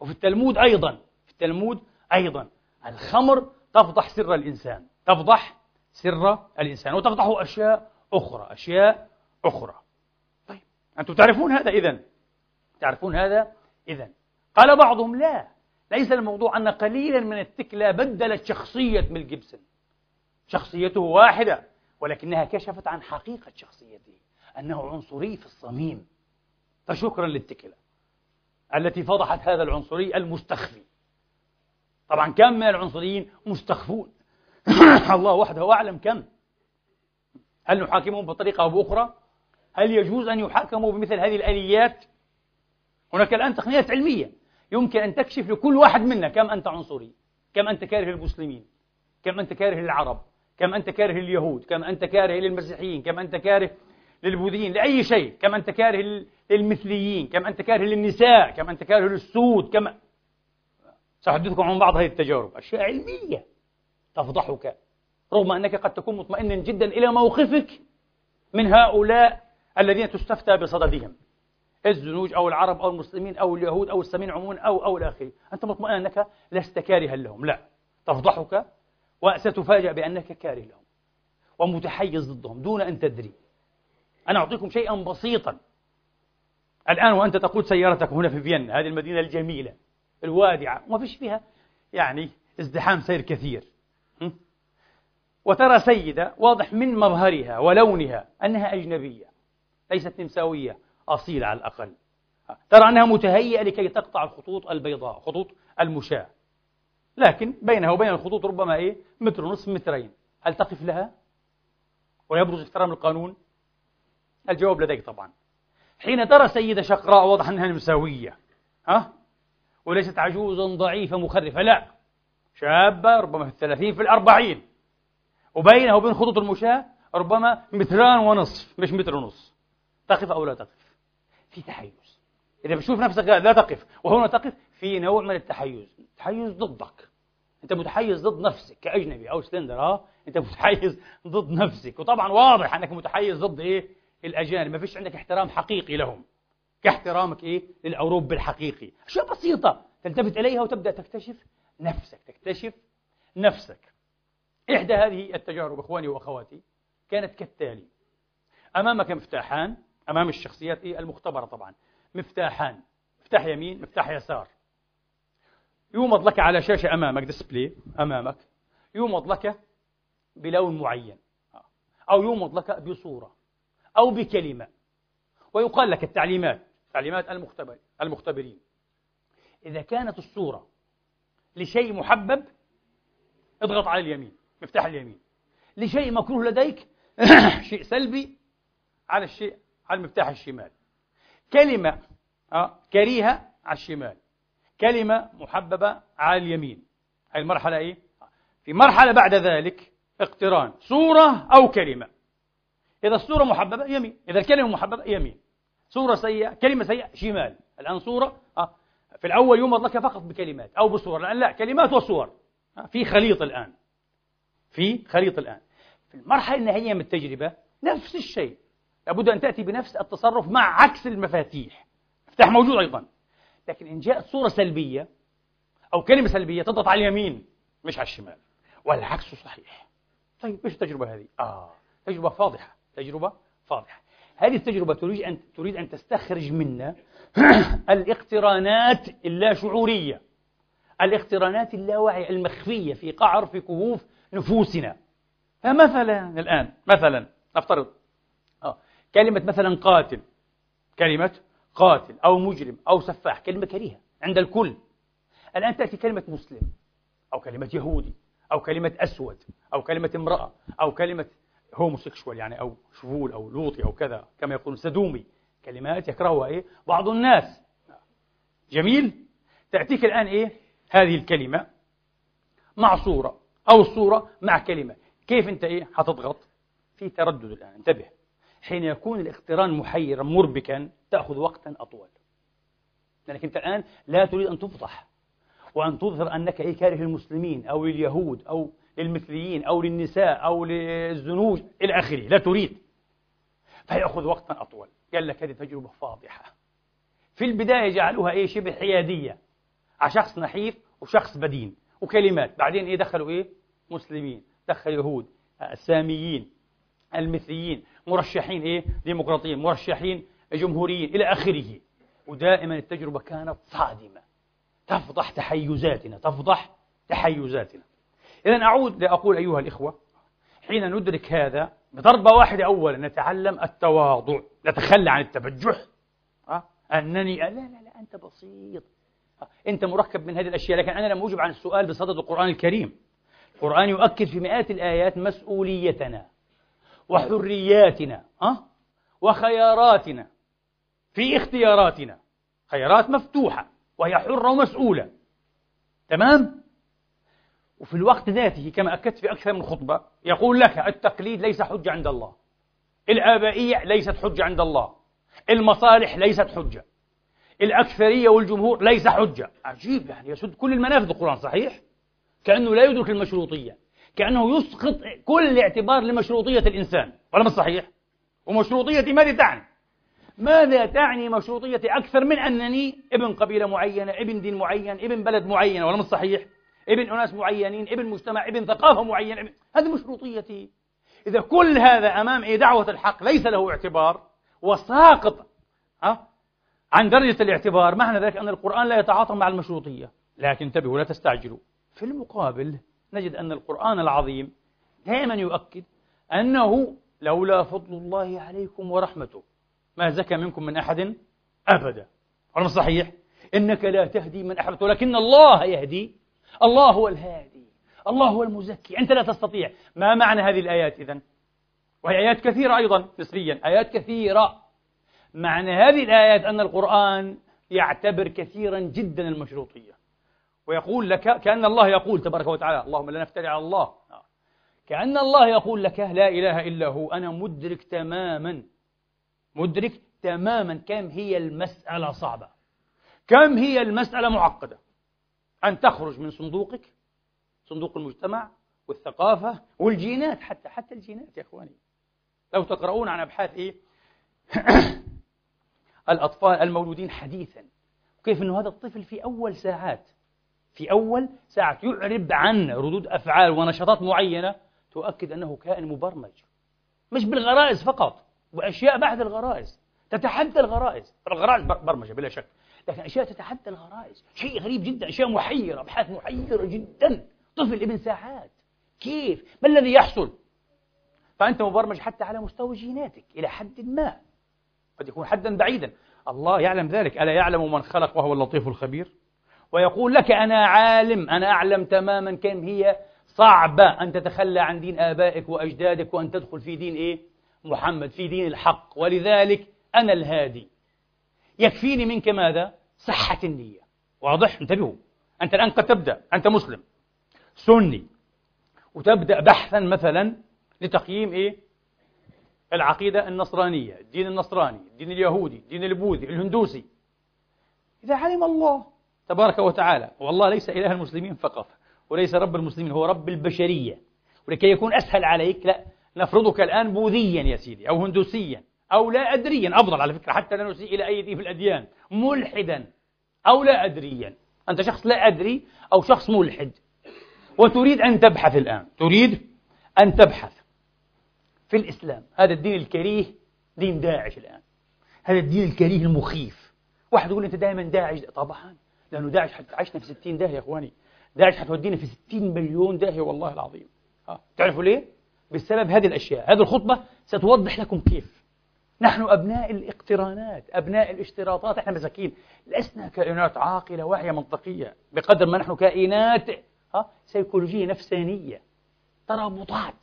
وفي التلمود أيضا في التلمود أيضا الخمر تفضح سر الإنسان. تفضح سر الإنسان. وتفضح أشياء أخرى أشياء أخرى. أنتم تعرفون هذا إذن؟ تعرفون هذا إذن. قال بعضهم لا. ليس الموضوع أن قليلا من التكلى بدلت شخصية ميل جيبسون. شخصيته واحدة ولكنها كشفت عن حقيقة شخصيته أنه عنصري في الصميم. فشكرا للتكلة التي فضحت هذا العنصري المستخفي. طبعا كم من العنصريين مستخفون؟ <coughs> الله وحده أعلم كم. هل نحاكمهم بطريقة أو بأخرى؟ هل يجوز أن يحاكموا بمثل هذه الآليات؟ هناك الآن تقنيات علمية. يمكن أن تكشف لكل واحد منا كم أنت عنصري كم أنت كاره للمسلمين كم أنت كاره للعرب كم أنت كاره لليهود كم أنت كاره للمسيحيين كم أنت كاره للبوذيين لأي شيء كم أنت كاره للمثليين كم أنت كاره للنساء كم أنت كاره للسود كم سأحدثكم عن بعض هذه التجارب. أشياء علمية تفضحك رغم أنك قد تكون مطمئنا جدا إلى موقفك من هؤلاء الذين تستفتى بصددهم. الزنوج أو العرب أو المسلمين أو اليهود أو السمين عموما أو أو الآخرين أنت مطمئن أنك لست كارها لهم؟ لا. تفضحك وستفاجأ بأنك كاره لهم. ومتحيز ضدهم دون أن تدري. أنا أعطيكم شيئا بسيطا. الآن وأنت تقود سيارتك هنا في فيينا هذه المدينة الجميلة الوادعة. وما فيش فيها يعني ازدحام سير كثير. وترى سيدة واضح من مظهرها ولونها أنها أجنبية. ليست نمساوية أصيلة على الأقل. ترى أنها متهيئة لكي تقطع الخطوط البيضاء خطوط المشاة. لكن بينها وبين الخطوط ربما إيه؟ متر ونصف مترين. هل تقف لها؟ ويبرز احترام القانون؟ الجواب لديك طبعا. حين ترى سيدة شقراء واضح أنها نمساوية. ها؟ وليست عجوزا ضعيفة مخرفة. لا. شابة ربما في الثلاثين في الأربعين. وبينها وبين خطوط المشاة ربما متران ونصف مش متر ونصف. تقف أو لا تقف؟ في تحيز. إذا بتشوف نفسك لا تقف وهنا تقف في نوع من التحيز. تحيز ضدك. أنت متحيز ضد نفسك كأجنبي أو سلندر ها أنت متحيز ضد نفسك. وطبعا واضح أنك متحيز ضد إيه؟ الأجانب. ما فيش عندك احترام حقيقي لهم. كاحترامك إيه؟ للأوروب الحقيقي. أشياء بسيطة تلتفت إليها وتبدأ تكتشف نفسك. تكتشف نفسك. إحدى هذه التجارب إخواني وأخواتي كانت كالتالي. أمامك مفتاحان أمام الشخصيات المختبرة طبعا. مفتاحان. مفتاح يمين مفتاح يسار. يومض لك على شاشة أمامك ديسبلاي أمامك. يومض لك بلون معين. أو يومض لك بصورة. أو بكلمة. ويقال لك التعليمات. تعليمات المختبر المختبرين. إذا كانت الصورة لشيء محبب اضغط على اليمين. مفتاح اليمين. لشيء مكروه لديك <coughs> شيء سلبي على الشيء على المفتاح الشمال. كلمة آه كريهة على الشمال. كلمة محببة على اليمين. هذه المرحلة إيه؟ في مرحلة بعد ذلك اقتران. صورة أو كلمة. إذا الصورة محببة يمين. إذا الكلمة محببة يمين. صورة سيئة كلمة سيئة شمال. الآن صورة آه. في الأول يومض لك فقط بكلمات أو بصور. الآن لا كلمات وصور. آه. في خليط الآن. في خليط الآن. في المرحلة النهائية من التجربة نفس الشيء. لابد أن تأتي بنفس التصرف مع عكس المفاتيح. مفتاح موجود أيضا. لكن إن جاءت صورة سلبية أو كلمة سلبية تضغط على اليمين مش على الشمال. والعكس صحيح. طيب إيش التجربة هذه؟ آه تجربة فاضحة. تجربة فاضحة. هذه التجربة تريد أن تريد أن تستخرج منا <clears throat> الاقترانات اللاشعورية. الاقترانات اللاواعية المخفية في قعر في كهوف نفوسنا. فمثلا الآن مثلا نفترض. كلمة مثلا قاتل كلمة قاتل أو مجرم أو سفاح كلمة كريهة عند الكل. الآن تأتي كلمة مسلم أو كلمة يهودي أو كلمة أسود أو كلمة امرأة أو كلمة هوموسيكشوال يعني أو شفول أو لوطي أو كذا كما يقول سدومي كلمات يكرهها إيه؟ بعض الناس. جميل؟ تأتيك الآن إيه؟ هذه الكلمة مع صورة أو الصورة مع كلمة. كيف أنت إيه؟ حتضغط؟ في تردد الآن. انتبه. حين يكون الاقتران محيرا مربكا تأخذ وقتا أطول. لأنك أنت الآن لا تريد أن تفضح وأن تظهر أنك إيه كاره المسلمين أو لليهود أو للمثليين أو للنساء أو للزنوج إلى آخره. لا تريد. فيأخذ وقتا أطول. قال لك هذه تجربة فاضحة. في البداية جعلوها إيه؟ شبه حيادية. على شخص نحيف وشخص بدين وكلمات. بعدين إيه؟ دخلوا إيه؟ مسلمين. دخل يهود. الساميين. المثليين مرشحين إيه؟ ديمقراطيين مرشحين جمهوريين إلى آخره. ودائما التجربة كانت صادمة. تفضح تحيزاتنا تفضح تحيزاتنا. إذا أعود لأقول أيها الإخوة حين ندرك هذا بضربة واحدة أولا نتعلم التواضع نتخلى عن التبجح. أه؟ أنني لا لا لا أنت بسيط. أه؟ أنت مركب من هذه الأشياء لكن أنا لم أجب عن السؤال بصدد القرآن الكريم. القرآن يؤكد في مئات الآيات مسؤوليتنا. وحرياتنا أه؟ وخياراتنا في اختياراتنا. خيارات مفتوحة وهي حرة ومسؤولة. تمام؟ وفي الوقت ذاته كما أكدت في أكثر من خطبة يقول لك التقليد ليس حجة عند الله. الآبائية ليست حجة عند الله. المصالح ليست حجة. الأكثرية والجمهور ليس حجة. عجيب يعني يسد كل المنافذ. القرآن صحيح؟ كأنه لا يدرك المشروطية. كأنه يسقط كل اعتبار لمشروطية الإنسان. ولا مش صحيح؟ ومشروطية ماذا تعني؟ ماذا تعني مشروطية أكثر من أنني ابن قبيلة معينة ابن دين معين ابن بلد معينة ولا مش صحيح؟ ابن أناس معينين ابن مجتمع ابن ثقافة معينة ابن... هذه مشروطيتي. إذا كل هذا أمام إيه؟ دعوة الحق. ليس له اعتبار. وساقط أه؟ عن درجة الاعتبار. معنى ذلك أن القرآن لا يتعاطى مع المشروطية. لكن انتبهوا لا تستعجلوا. في المقابل نجد أن القرآن العظيم دائما يؤكد أنه لولا فضل الله عليكم ورحمته ما زكى منكم من أحد أبدا. هذا صحيح؟ إنك لا تهدي من أحببت ولكن الله يهدي. الله هو الهادي. الله هو المزكي. أنت لا تستطيع. ما معنى هذه الآيات إذن؟ وهي آيات كثيرة أيضا نسبيا. آيات كثيرة. معنى هذه الآيات أن القرآن يعتبر كثيرا جدا المشروطية. ويقول لك كأن الله يقول تبارك وتعالى اللهم لا نفتري على الله. كأن الله يقول لك لا إله إلا هو أنا مدرك تماما. مدرك تماما. كم هي المسألة صعبة؟ كم هي المسألة معقدة؟ أن تخرج من صندوقك صندوق المجتمع والثقافة والجينات حتى حتى الجينات يا إخواني. لو تقرؤون عن أبحاث إيه؟ <coughs> الأطفال المولودين حديثا. كيف أنه هذا الطفل في أول ساعات في أول ساعات يعرب عن ردود أفعال ونشاطات معينة تؤكد أنه كائن مبرمج. مش بالغرائز فقط وأشياء بعد الغرائز. تتحدى الغرائز. الغرائز برمجة بلا شك لكن أشياء تتحدى الغرائز. شيء غريب جدا أشياء محيرة أبحاث محيرة جدا. طفل ابن ساعات. كيف؟ ما الذي يحصل؟ فأنت مبرمج حتى على مستوى جيناتك إلى حد ما. قد يكون حدا بعيدا. الله يعلم ذلك. ألا يعلم من خلق وهو اللطيف الخبير؟ ويقول لك أنا عالم أنا أعلم تماما كم هي. صعبة أن تتخلى عن دين آبائك وأجدادك وأن تدخل في دين إيه؟ محمد في دين الحق. ولذلك أنا الهادي. يكفيني منك ماذا؟ صحة النية. واضح؟ انتبهوا. أنت الآن قد تبدأ. أنت مسلم. سني. وتبدأ بحثا مثلا لتقييم إيه؟ العقيدة النصرانية الدين النصراني الدين اليهودي الدين البوذي الهندوسي. إذا علم الله تبارك وتعالى. والله ليس إله المسلمين فقط وليس رب المسلمين هو رب البشرية. ولكي يكون أسهل عليك لا نفرضك الآن بوذيا يا سيدي أو هندوسيا أو لا أدريا أفضل على فكرة حتى لا نسيء إلى أي في الأديان ملحدا أو لا أدريا. أنت شخص لا أدري أو شخص ملحد. وتريد أن تبحث الآن. تريد أن تبحث في الإسلام. هذا الدين الكريه دين داعش الآن. هذا الدين الكريه المخيف. واحد يقول أنت دائما داعش. طبعا. لأنه داعش عشنا في 60 داهية يا إخواني. داعش حتودينا في 60 مليون داهية والله العظيم. ها. تعرفوا ليه؟ بسبب هذه الأشياء. هذه الخطبة ستوضح لكم كيف. نحن أبناء الاقترانات أبناء الاشتراطات إحنا مساكين. لسنا كائنات عاقلة واعية منطقية. بقدر ما نحن كائنات ها سيكولوجية نفسانية. ترابطات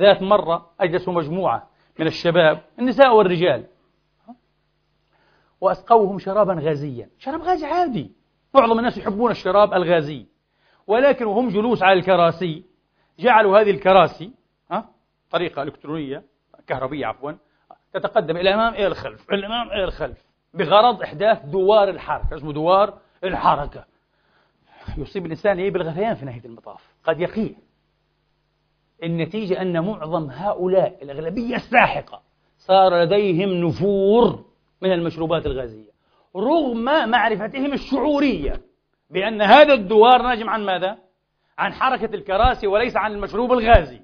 ذات مرة أجلسوا مجموعة من الشباب النساء والرجال وأسقوهم شرابا غازيا. شراب غازي عادي. معظم الناس يحبون الشراب الغازي ولكن وهم جلوس على الكراسي جعلوا هذه الكراسي ها طريقة إلكترونية كهربية عفوا تتقدم إلى الأمام إلى الخلف إلى الأمام إلى الخلف بغرض إحداث دوار الحركة اسمه دوار الحركة. يصيب الإنسان إيه؟ بالغثيان في نهاية المطاف قد يقيه النتيجة أن معظم هؤلاء الأغلبية الساحقة صار لديهم نفور من المشروبات الغازية. رغم معرفتهم الشعورية. بأن هذا الدوار ناجم عن ماذا؟ عن حركة الكراسي وليس عن المشروب الغازي.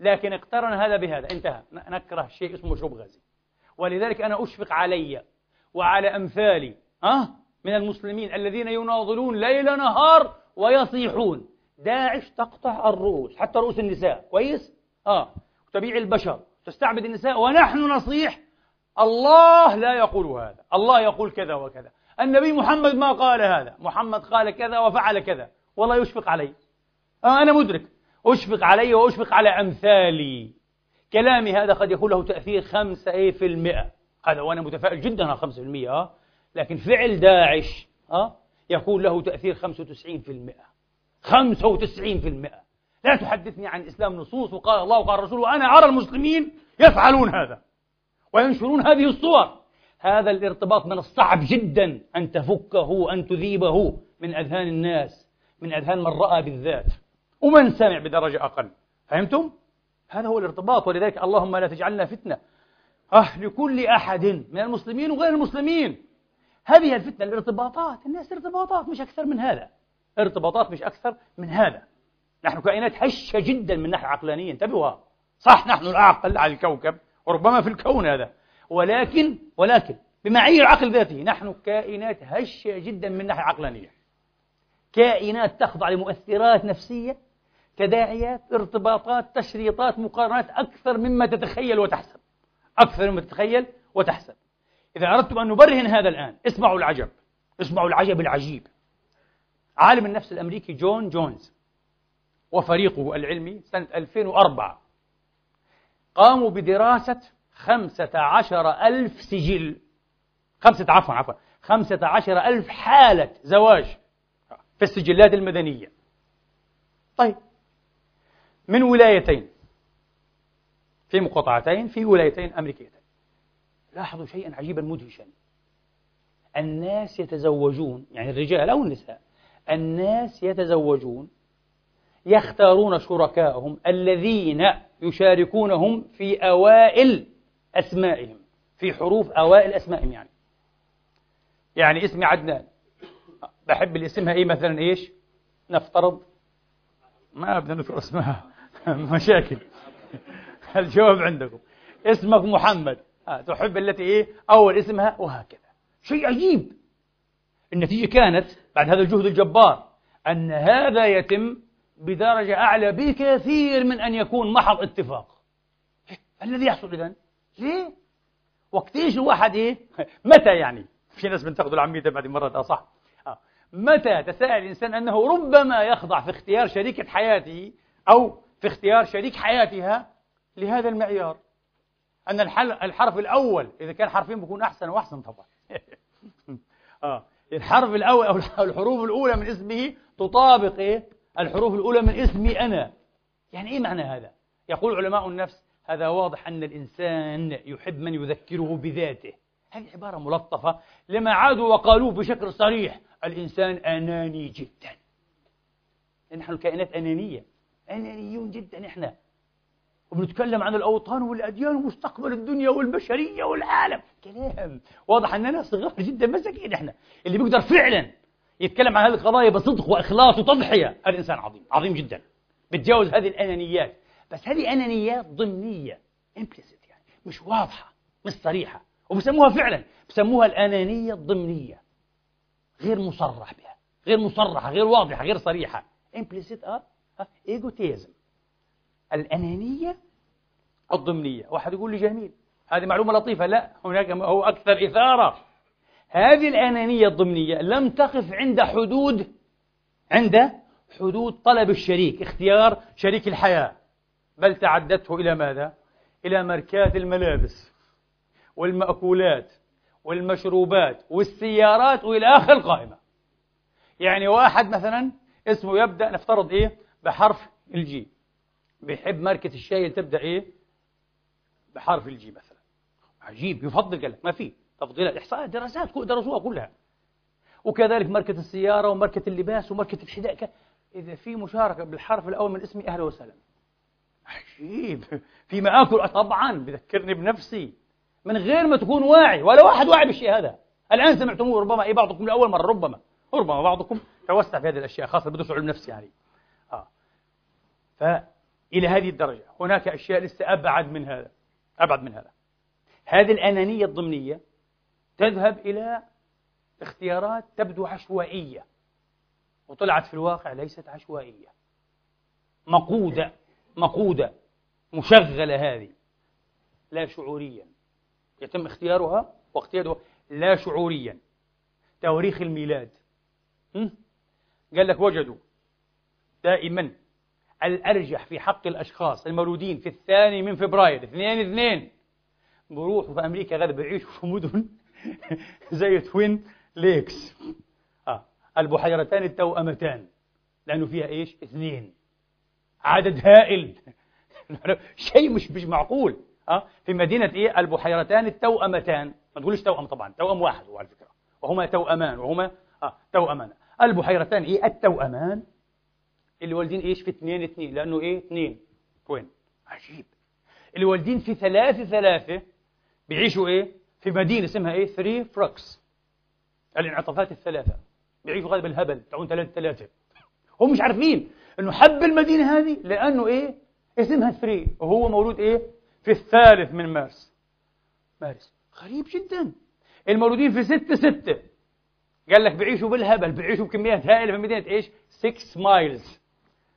لكن اقترن هذا بهذا. انتهى. نكره شيء اسمه مشروب غازي. ولذلك أنا أشفق علي وعلى أمثالي أه؟ من المسلمين الذين يناضلون ليل نهار ويصيحون. داعش تقطع الرؤوس حتى رؤوس النساء. كويس؟ آه. تبيع البشر تستعبد النساء. ونحن نصيح الله لا يقول هذا. الله يقول كذا وكذا. النبي محمد ما قال هذا. محمد قال كذا وفعل كذا. والله يشفق علي. آه أنا مدرك. أشفق علي وأشفق على أمثالي. كلامي هذا قد يكون له تأثير خمسة أي في المئة. هذا وأنا متفائل جدا على خمسة في المئة آه؟ لكن فعل داعش آه؟ يكون له تأثير خمسة وتسعين في المئة. خمسة وتسعين في المئة. لا تحدثني عن إسلام نصوص وقال الله وقال الرسول وأنا أرى المسلمين يفعلون هذا. وينشرون هذه الصور. هذا الارتباط من الصعب جدا أن تفكه أن تذيبه من أذهان الناس من أذهان من رأى بالذات. ومن سمع بدرجة أقل. فهمتم؟ هذا هو الارتباط. ولذلك اللهم لا تجعلنا فتنة. أه لكل أحد من المسلمين وغير المسلمين. هذه الفتنة الارتباطات. الناس ارتباطات مش أكثر من هذا. ارتباطات مش أكثر من هذا. نحن كائنات هشة جدا من ناحية عقلانية. انتبهوا. صح نحن الأعقل على الكوكب. وربما في الكون هذا. ولكن ولكن بمعايير العقل ذاته نحن كائنات هشة جدا من ناحية عقلانية كائنات تخضع لمؤثرات نفسية تداعيات ارتباطات تشريطات مقارنات أكثر مما تتخيل وتحسب. أكثر مما تتخيل وتحسب. إذا أردتم أن نبرهن هذا الآن اسمعوا العجب. اسمعوا العجب العجيب. عالم النفس الأمريكي جون جونز وفريقه العلمي سنة 2004 قاموا بدراسة خمسة عشر ألف سجل. خمسة عفوا عفوا. خمسة عشر ألف حالة زواج في السجلات المدنية. طيب. من ولايتين؟ في مقاطعتين في ولايتين أمريكيتين. لاحظوا شيئا عجيبا مدهشا. الناس يتزوجون يعني الرجال أو النساء الناس يتزوجون يختارون شركائهم الذين يشاركونهم في أوائل أسمائهم في حروف أوائل أسمائهم يعني. يعني اسمي عدنان. بحب اللي اسمها إيه مثلا؟ إيش؟ نفترض. ما بدنا نذكر اسمها مشاكل. <laughs> الجواب عندكم. اسمك محمد. آه تحب التي إيه؟ أول اسمها وهكذا. شيء عجيب. النتيجة كانت بعد هذا الجهد الجبار أن هذا يتم بدرجة أعلى بكثير من أن يكون محض اتفاق الذي يحصل إذن ليه؟ وقتيش الواحد إيه؟ <laughs> متى يعني؟ في ناس بنتاخذوا العمية بعد مرة أصح آه. متى تساءل الإنسان أنه ربما يخضع في اختيار شريكة حياته أو في اختيار شريك حياتها لهذا المعيار أن الحرف الأول إذا كان حرفين بيكون أحسن وأحسن طبعا <laughs> آه. الحرف الأول أو الحروف الأولى من اسمه تطابق إيه؟ الحروف الأولى من اسمي أنا. يعني إيه معنى هذا؟ يقول علماء النفس هذا واضح أن الإنسان يحب من يذكره بذاته. هذه عبارة ملطفة لما عادوا وقالوه بشكل صريح الإنسان أناني جدا. نحن كائنات أنانية. أنانيون جدا إحنا. وبنتكلم عن الأوطان والأديان ومستقبل الدنيا والبشرية والعالم. كلام. واضح أننا صغار جدا مساكين إحنا. اللي بيقدر فعلا يتكلم عن هذه القضايا بصدق وإخلاص وتضحية. هذا إنسان عظيم عظيم جدا. بتجاوز هذه الأنانيات. بس هذه أنانيات ضمنية implicit يعني مش واضحة مش صريحة. وبسموها فعلا بسموها الأنانية الضمنية. غير مصرح بها غير مصرحة غير واضحة غير صريحة. implicit آه ايجوتيزم الأنانية الضمنية. واحد يقول لي جميل هذه معلومة لطيفة. لا هناك هو أكثر إثارة. هذه الأنانية الضمنية لم تقف عند حدود عند حدود طلب الشريك اختيار شريك الحياة. بل تعدته إلى ماذا؟ إلى ماركات الملابس والمأكولات والمشروبات والسيارات وإلى آخر القائمة. يعني واحد مثلا اسمه يبدأ نفترض إيه؟ بحرف ال G بيحب ماركة الشاي تبدأ إيه؟ بحرف ال G مثلا. عجيب يفضل قال لك ما في تفضيلات إحصاءات دراسات درسوها كلها. وكذلك ماركة السيارة وماركة اللباس وماركة الحذاء إذا في مشاركة بالحرف الأول من اسمي أهلا وسهلا. عجيب. في مآكل طبعا بذكرني بنفسي. من غير ما تكون واعي ولا واحد واعي بالشيء هذا. الآن سمعتموه ربما أي بعضكم لأول مرة ربما. ربما بعضكم توسع في هذه الأشياء خاصة بدرس علم نفس يعني. آه. فإلى هذه الدرجة. هناك أشياء لسه أبعد من هذا. أبعد من هذا. هذه الأنانية الضمنية تذهب إلى اختيارات تبدو عشوائية وطلعت في الواقع ليست عشوائية. مقودة مقودة مشغلة هذه. لا شعوريا. يتم اختيارها واقتيادها لا شعوريا. تواريخ الميلاد. قال لك وجدوا دائما الأرجح في حق الأشخاص المولودين في الثاني من فبراير اثنين اثنين. بروحوا في أمريكا غالبا بيعيشوا في مدن <laughs> زي توين ليكس آه. البحيرتان التوأمتان لأنه فيها إيش؟ اثنين عدد هائل <laughs> شيء مش مش معقول أه؟ في مدينة إيه؟ البحيرتان التوأمتان ما تقولش توأم طبعا توأم واحد هو على فكرة وهما توأمان وهما آه توأمان البحيرتان إيه؟ التوأمان اللي والدين إيش في اثنين اثنين لأنه إيه؟ اثنين وين؟ عجيب اللي والدين في ثلاثة ثلاثة بيعيشوا إيه؟ في مدينة اسمها إيه؟ Three Forks الانعطافات الثلاثة. بيعيشوا غالبا الهبل تعون ثلاثة ثلاثة. هم مش عارفين إنه حب المدينة هذه لأنه إيه؟ اسمها three وهو مولود إيه؟ في الثالث من مارس. مارس. غريب جدا. المولودين في ستة ستة. قال لك بيعيشوا بالهبل بيعيشوا بكميات هائلة في مدينة إيش؟ 6 miles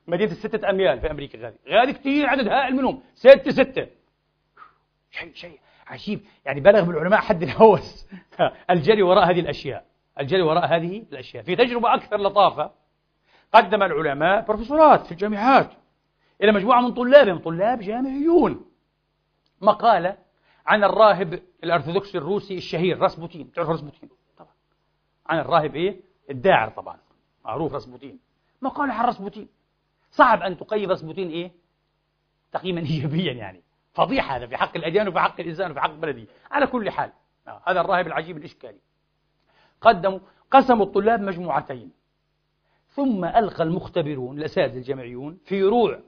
مدينة الستة أميال في أمريكا غالي غالي كثير عدد هائل منهم. ستة ستة. شيء شيء. عجيب. يعني بلغ بالعلماء حد الهوس. <laughs> الجري وراء هذه الأشياء. الجري وراء هذه الأشياء. في تجربة أكثر لطافة قدم العلماء بروفيسورات في الجامعات إلى مجموعة من طلابهم طلاب جامعيون. مقالة عن الراهب الأرثوذكسي الروسي الشهير راسبوتين. تعرف راسبوتين؟ طبعا. عن الراهب إيه؟ الداعر طبعا. معروف راسبوتين. مقالة عن راسبوتين. صعب أن تقيم راسبوتين إيه؟ تقييما إيجابيا يعني. فضيحة هذا في حق الأديان وفي حق الإنسان وفي حق بلدي على كل حال آه. هذا الراهب العجيب الإشكالي. قدموا قسموا الطلاب مجموعتين. ثم ألقى المختبرون الأساتذة الجامعيون في روع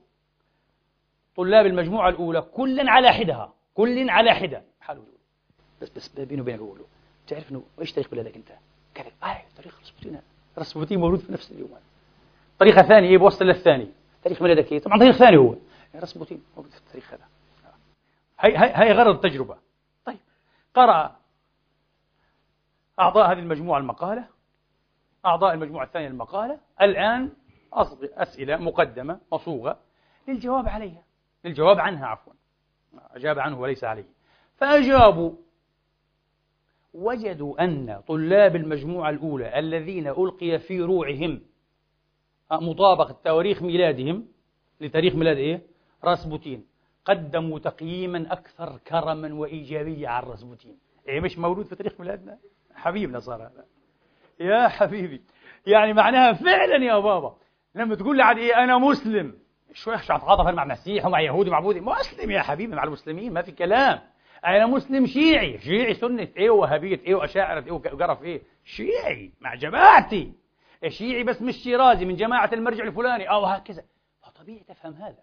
طلاب المجموعة الأولى كلا على حدها كل على حدة حاله بس بس بيني وبينك بقول تعرف إنه إيش تاريخ بلادك أنت؟ قال آه تاريخ رسبوتين رسبوتين موجود في نفس اليوم. طريقة ثانية إيه بوصل للثاني تاريخ ميلادك إيه؟ طبعا تاريخ ثاني هو. رسبوتين موجود في التاريخ هذا. هي هي, هي غرض التجربة. طيب. قرأ أعضاء هذه المجموعة المقالة. أعضاء المجموعة الثانية المقالة. الآن أسئلة مقدمة مصوغة. للجواب عليها. للجواب عنها عفوا. أجاب عنه وليس عليه. فأجابوا. وجدوا أن طلاب المجموعة الأولى الذين ألقي في روعهم مطابقة تواريخ ميلادهم لتاريخ ميلاد إيه؟ راسبوتين. قدموا تقييما أكثر كرما وإيجابية عن راسبوتين إيه مش مولود في تاريخ ميلادنا؟ حبيبنا صار. هذا يا حبيبي. يعني معناها فعلا يا بابا. لما تقول لي عاد إيه أنا مسلم. شو عشان اتعاطف مع مسيح ومع يهودي ومع بوذي. مسلم يا حبيبي مع المسلمين ما في كلام. أنا مسلم شيعي. شيعي سنة إيه وهابية إيه وأشاعرة إيه وقرف إيه. شيعي مع جماعتي. شيعي بس مش شيرازي من جماعة المرجع الفلاني. أو هكذا. فطبيعي تفهم هذا.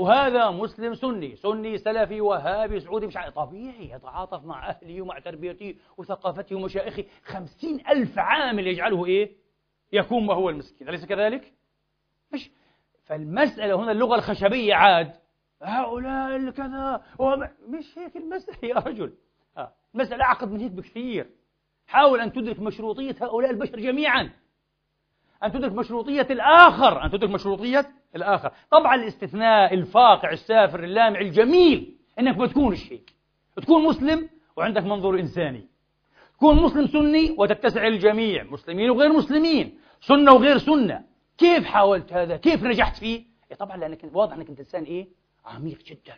وهذا مسلم سني سني سلفي وهابي سعودي مش طبيعي يتعاطف مع أهلي ومع تربيتي وثقافتي ومشايخي خمسين ألف عامل يجعله إيه؟ يكون ما هو المسكين. أليس كذلك؟ مش. فالمسألة هنا اللغة الخشبية عاد. هؤلاء الكذا. مش هيك المسألة يا رجل. آه. المسألة أعقد من هيك بكثير. حاول أن تدرك مشروطية هؤلاء البشر جميعا. أن تدرك مشروطية الآخر أن تدرك مشروطية الآخر. طبعا الاستثناء الفاقع السافر اللامع الجميل أنك ما تكونش هيك تكون مسلم وعندك منظور إنساني. تكون مسلم سني وتتسع الجميع مسلمين وغير مسلمين سنة وغير سنة. كيف حاولت هذا؟ كيف نجحت فيه؟ إيه طبعا لأنك واضح أنك أنت إنسان إيه؟ عميق جدا.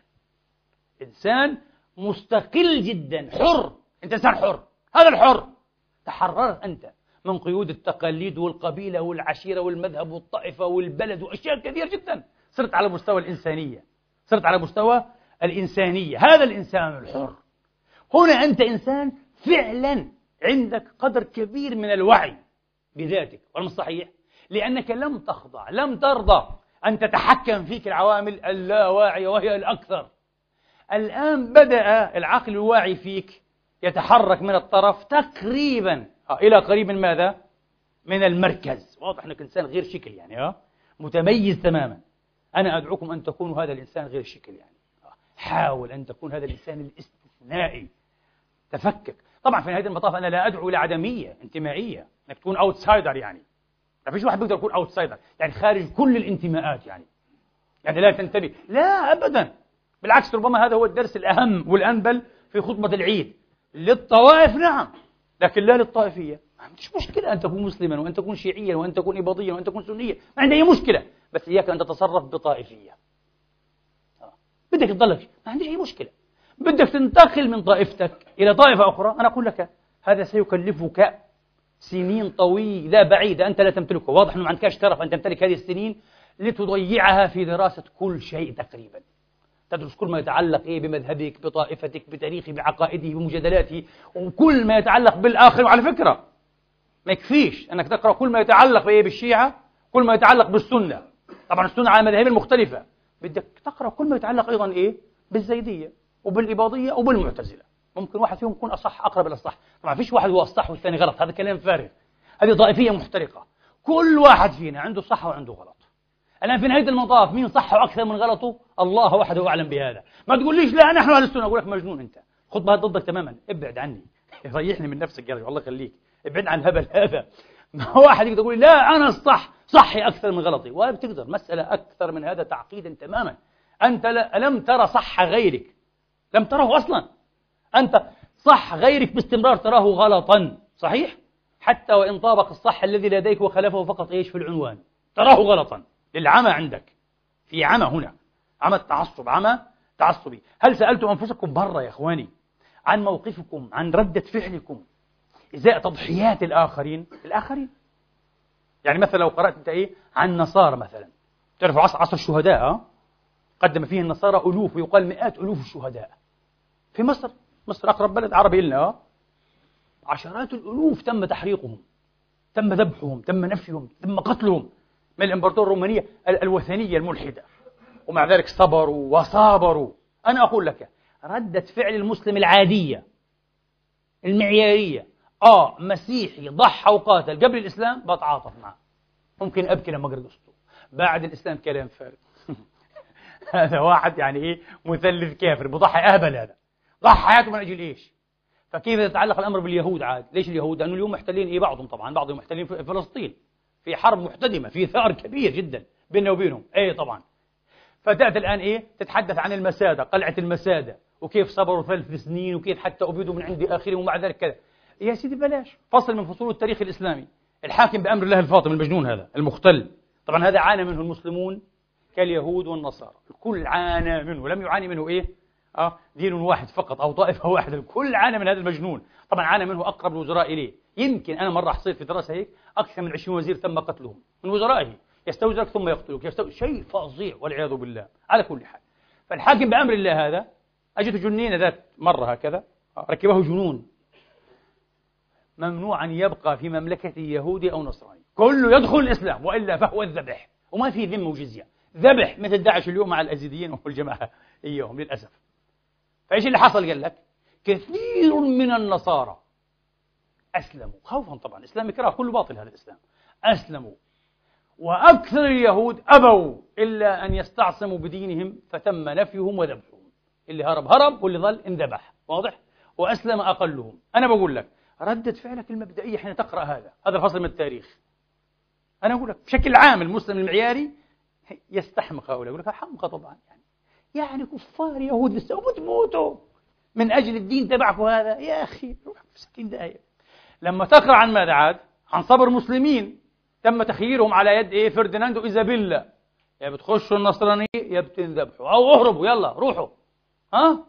إنسان مستقل جدا حر. أنت إنسان حر. هذا الحر. تحررت أنت. من قيود التقاليد والقبيلة والعشيرة والمذهب والطائفة والبلد وأشياء كثيرة جدا. صرت على مستوى الإنسانية. صرت على مستوى الإنسانية. هذا الإنسان الحر. هنا أنت إنسان فعلا عندك قدر كبير من الوعي بذاتك. ولا صحيح؟ لأنك لم تخضع لم ترضى أن تتحكم فيك العوامل اللاواعية وهي الأكثر. الآن بدأ العقل الواعي فيك يتحرك من الطرف تقريبا إلى قريب من ماذا؟ من المركز. واضح أنك إنسان غير شكل يعني؟ آه، متميز تماما. أنا أدعوكم أن تكونوا هذا الإنسان غير شكل يعني. حاول أن تكون هذا الإنسان الاستثنائي. تفكك. طبعا في نهاية المطاف أنا لا أدعو إلى عدمية انتمائية. أنك تكون outsider يعني. ما فيش واحد بيقدر يكون outsider يعني خارج كل الانتماءات يعني. يعني لا تنتمي. لا أبدا. بالعكس ربما هذا هو الدرس الأهم والأنبل في خطبة العيد. للطوائف نعم. لكن لا للطائفية. ما عنديش مشكلة أن تكون مسلما وأن تكون شيعيا وأن تكون إباضيا وأن تكون سنيا. ما عندي أي مشكلة. بس إياك أن تتصرف بطائفية. بدك تضلك. ما عنديش أي مشكلة. بدك تنتقل من طائفتك إلى طائفة أخرى. أنا أقول لك هذا سيكلفك سنين طويلة بعيدة. أنت لا تمتلكها. واضح أنه ما عندكش شرف أن تمتلك هذه السنين لتضيعها في دراسة كل شيء تقريبا. تدرس كل ما يتعلق إيه بمذهبك بطائفتك بتاريخه بعقائده بمجادلاته وكل ما يتعلق بالآخر. وعلى فكرة ما يكفيش أنك تقرأ كل ما يتعلق بإيه بالشيعة كل ما يتعلق بالسنة. طبعا السنة على مذاهب المختلفة. بدك تقرأ كل ما يتعلق أيضا إيه؟ بالزيدية وبالإباضية وبالمعتزلة. ممكن واحد فيهم يكون أصح أقرب إلى الصح طبعا فيش واحد هو الصح والثاني غلط. هذا كلام فارغ. هذه طائفية محترقة. كل واحد فينا عنده صح وعنده غلط. الآن في نهاية المطاف مين صح أكثر من غلطه؟ الله وحده أعلم بهذا. ما تقوليش لا نحن أهل السنة. أقول لك مجنون أنت. خطبة ضدك تماما. ابعد عني. <laughs> ريحني من نفسك يا رجل. الله يخليك. ابعد عن الهبل هذا. <laughs> ما واحد يقدر يقول لا أنا الصح صحي أكثر من غلطي. ولا بتقدر. مسألة أكثر من هذا تعقيدا تماما. أنت لم ترى صح غيرك. لم تره أصلا. أنت صح غيرك باستمرار تراه غلطا. صحيح؟ حتى وإن طابق الصح الذي لديك وخلفه فقط إيش؟ في العنوان. تراه غلطا. للعمى عندك. في عمى هنا. عمى التعصب عمى تعصبي. هل سألتم أنفسكم برا يا إخواني عن موقفكم عن ردة فعلكم إزاء تضحيات الآخرين؟ الآخرين. يعني مثلا لو قرأت أنت إيه؟ عن النصارى مثلا. تعرفوا عصر, عصر الشهداء؟ قدم فيه النصارى ألوف ويقال مئات ألوف الشهداء. في مصر؟ مصر أقرب بلد عربي لنا؟ عشرات الألوف تم تحريقهم تم ذبحهم تم نفيهم تم قتلهم. من الإمبراطورية الرومانية الوثنية الملحدة. ومع ذلك صبروا وصابروا. أنا أقول لك ردة فعل المسلم العادية المعيارية. آه مسيحي ضحى وقاتل. قبل الإسلام بتعاطف معه. ممكن أبكي لما أقرأ قصته. بعد الإسلام كلام فارغ. <laughs> هذا واحد يعني إيه مثلث كافر. بضحي أهبل هذا. ضحى حياته من أجل إيش؟ فكيف يتعلق الأمر باليهود عاد؟ ليش اليهود؟ لأنه اليوم محتلين إيه بعضهم طبعا. بعضهم محتلين في فلسطين. في حرب محتدمة في ثأر كبير جدا بيننا وبينهم. أي طبعا. فتأتي الآن إيه؟ تتحدث عن المسادة قلعة المسادة وكيف صبروا ثلاث سنين وكيف حتى أبيدوا من عند آخرهم ومع ذلك كذا. يا سيدي بلاش. فصل من فصول التاريخ الإسلامي. الحاكم بأمر الله الفاطم المجنون هذا المختل. طبعا هذا عانى منه المسلمون كاليهود والنصارى. الكل عانى منه لم يعاني منه إيه؟ آه دين واحد فقط أو طائفة <laughs> واحدة الكل عانى من هذا المجنون. طبعا عانى منه أقرب الوزراء إليه. يمكن أنا مرة حصيت في دراسة هيك أكثر من 20 وزير تم قتلهم. من وزرائه. يستوزرك ثم يقتلك يستو... شيء فظيع والعياذ بالله. على كل حال. فالحاكم بأمر الله هذا أجت جنينة ذات مرة هكذا ركبه جنون. ممنوع أن يبقى في مملكة يهودي أو نصراني. كله يدخل الإسلام وإلا فهو الذبح. وما في ذمة وجزية. ذبح مثل داعش اليوم مع الأزيديين والجماعة. <laughs> إياهم للأسف. فإيش اللي حصل قال لك؟ كثير من النصارى أسلموا. خوفا طبعا. إسلام إكراه كله باطل هذا الإسلام. أسلموا. وأكثر اليهود أبوا إلا أن يستعصموا بدينهم فتم نفيهم وذبحهم. اللي هرب هرب واللي ظل انذبح. واضح؟ وأسلم أقلهم. أنا بقول لك ردة فعلك المبدئية حين تقرأ هذا. هذا الفصل من التاريخ. أنا أقول لك بشكل عام المسلم المعياري يستحمق هؤلاء. يقول لك حمقى طبعا. يعني يعني كفار يهود لسه وبتموتوا من أجل الدين تبعكم هذا؟ يا أخي روح في ستين دقائق لما تقرأ عن ماذا عاد؟ عن صبر مسلمين تم تخييرهم على يد إيه؟ فرديناندو إيزابيلا. يا بتخشوا النصرانية يا بتنذبحوا. أو اهربوا يلا روحوا. ها؟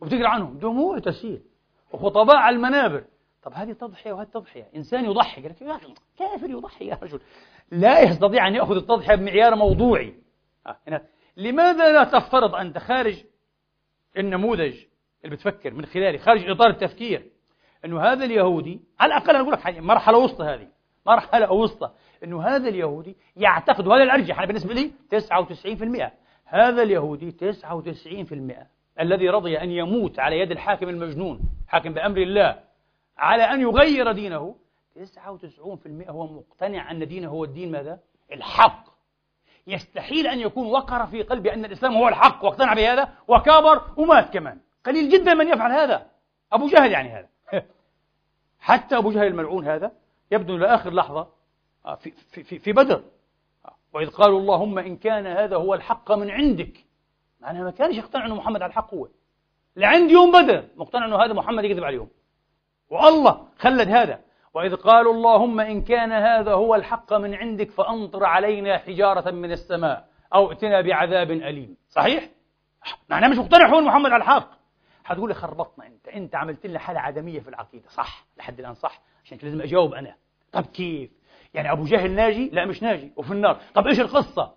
وبتقرأ عنهم. دموع تسيل وخطباء على المنابر. طب هذه تضحية وهذه تضحية. إنسان يضحي. قال لك يا أخي كافر يضحي يا رجل. لا يستطيع أن يأخذ التضحية بمعيار موضوعي. آه. لماذا لا تفترض أنت خارج النموذج اللي بتفكر من خلاله خارج إطار التفكير أنه هذا اليهودي على الأقل أنا أقول لك مرحلة وسطى هذه مرحلة وسطى أنه هذا اليهودي يعتقد وهذا الأرجح أنا بالنسبة لي 99% هذا اليهودي 99% الذي رضي أن يموت على يد الحاكم المجنون حاكم بأمر الله على أن يغير دينه 99% هو مقتنع أن دينه هو الدين ماذا؟ الحق يستحيل أن يكون وقر في قلبه أن الإسلام هو الحق واقتنع بهذا وكابر ومات كمان. قليل جدا من يفعل هذا. أبو جهل يعني هذا. <laughs> حتى أبو جهل الملعون هذا يبدو إلى آخر لحظة آه، في, في, في بدر. وإذ قالوا اللهم إن كان هذا هو الحق من عندك. معناها ما كانش يقتنع أنه محمد على الحق هو. لعند يوم بدر. مقتنع أنه هذا محمد يكذب عليهم والله خلد هذا. وإذ قالوا اللهم إن كان هذا هو الحق من عندك فأمطر علينا حجارة من السماء أو ائتنا بعذاب أليم. صحيح؟ معناه مش مقتنع هو محمد على الحق. حتقول لي خربطنا أنت. أنت عملت لنا حالة عدمية في العقيدة. صح. لحد الآن صح. عشان لازم أجاوب أنا. طب كيف؟ يعني أبو جهل ناجي؟ لا مش ناجي. وفي النار. طب إيش القصة؟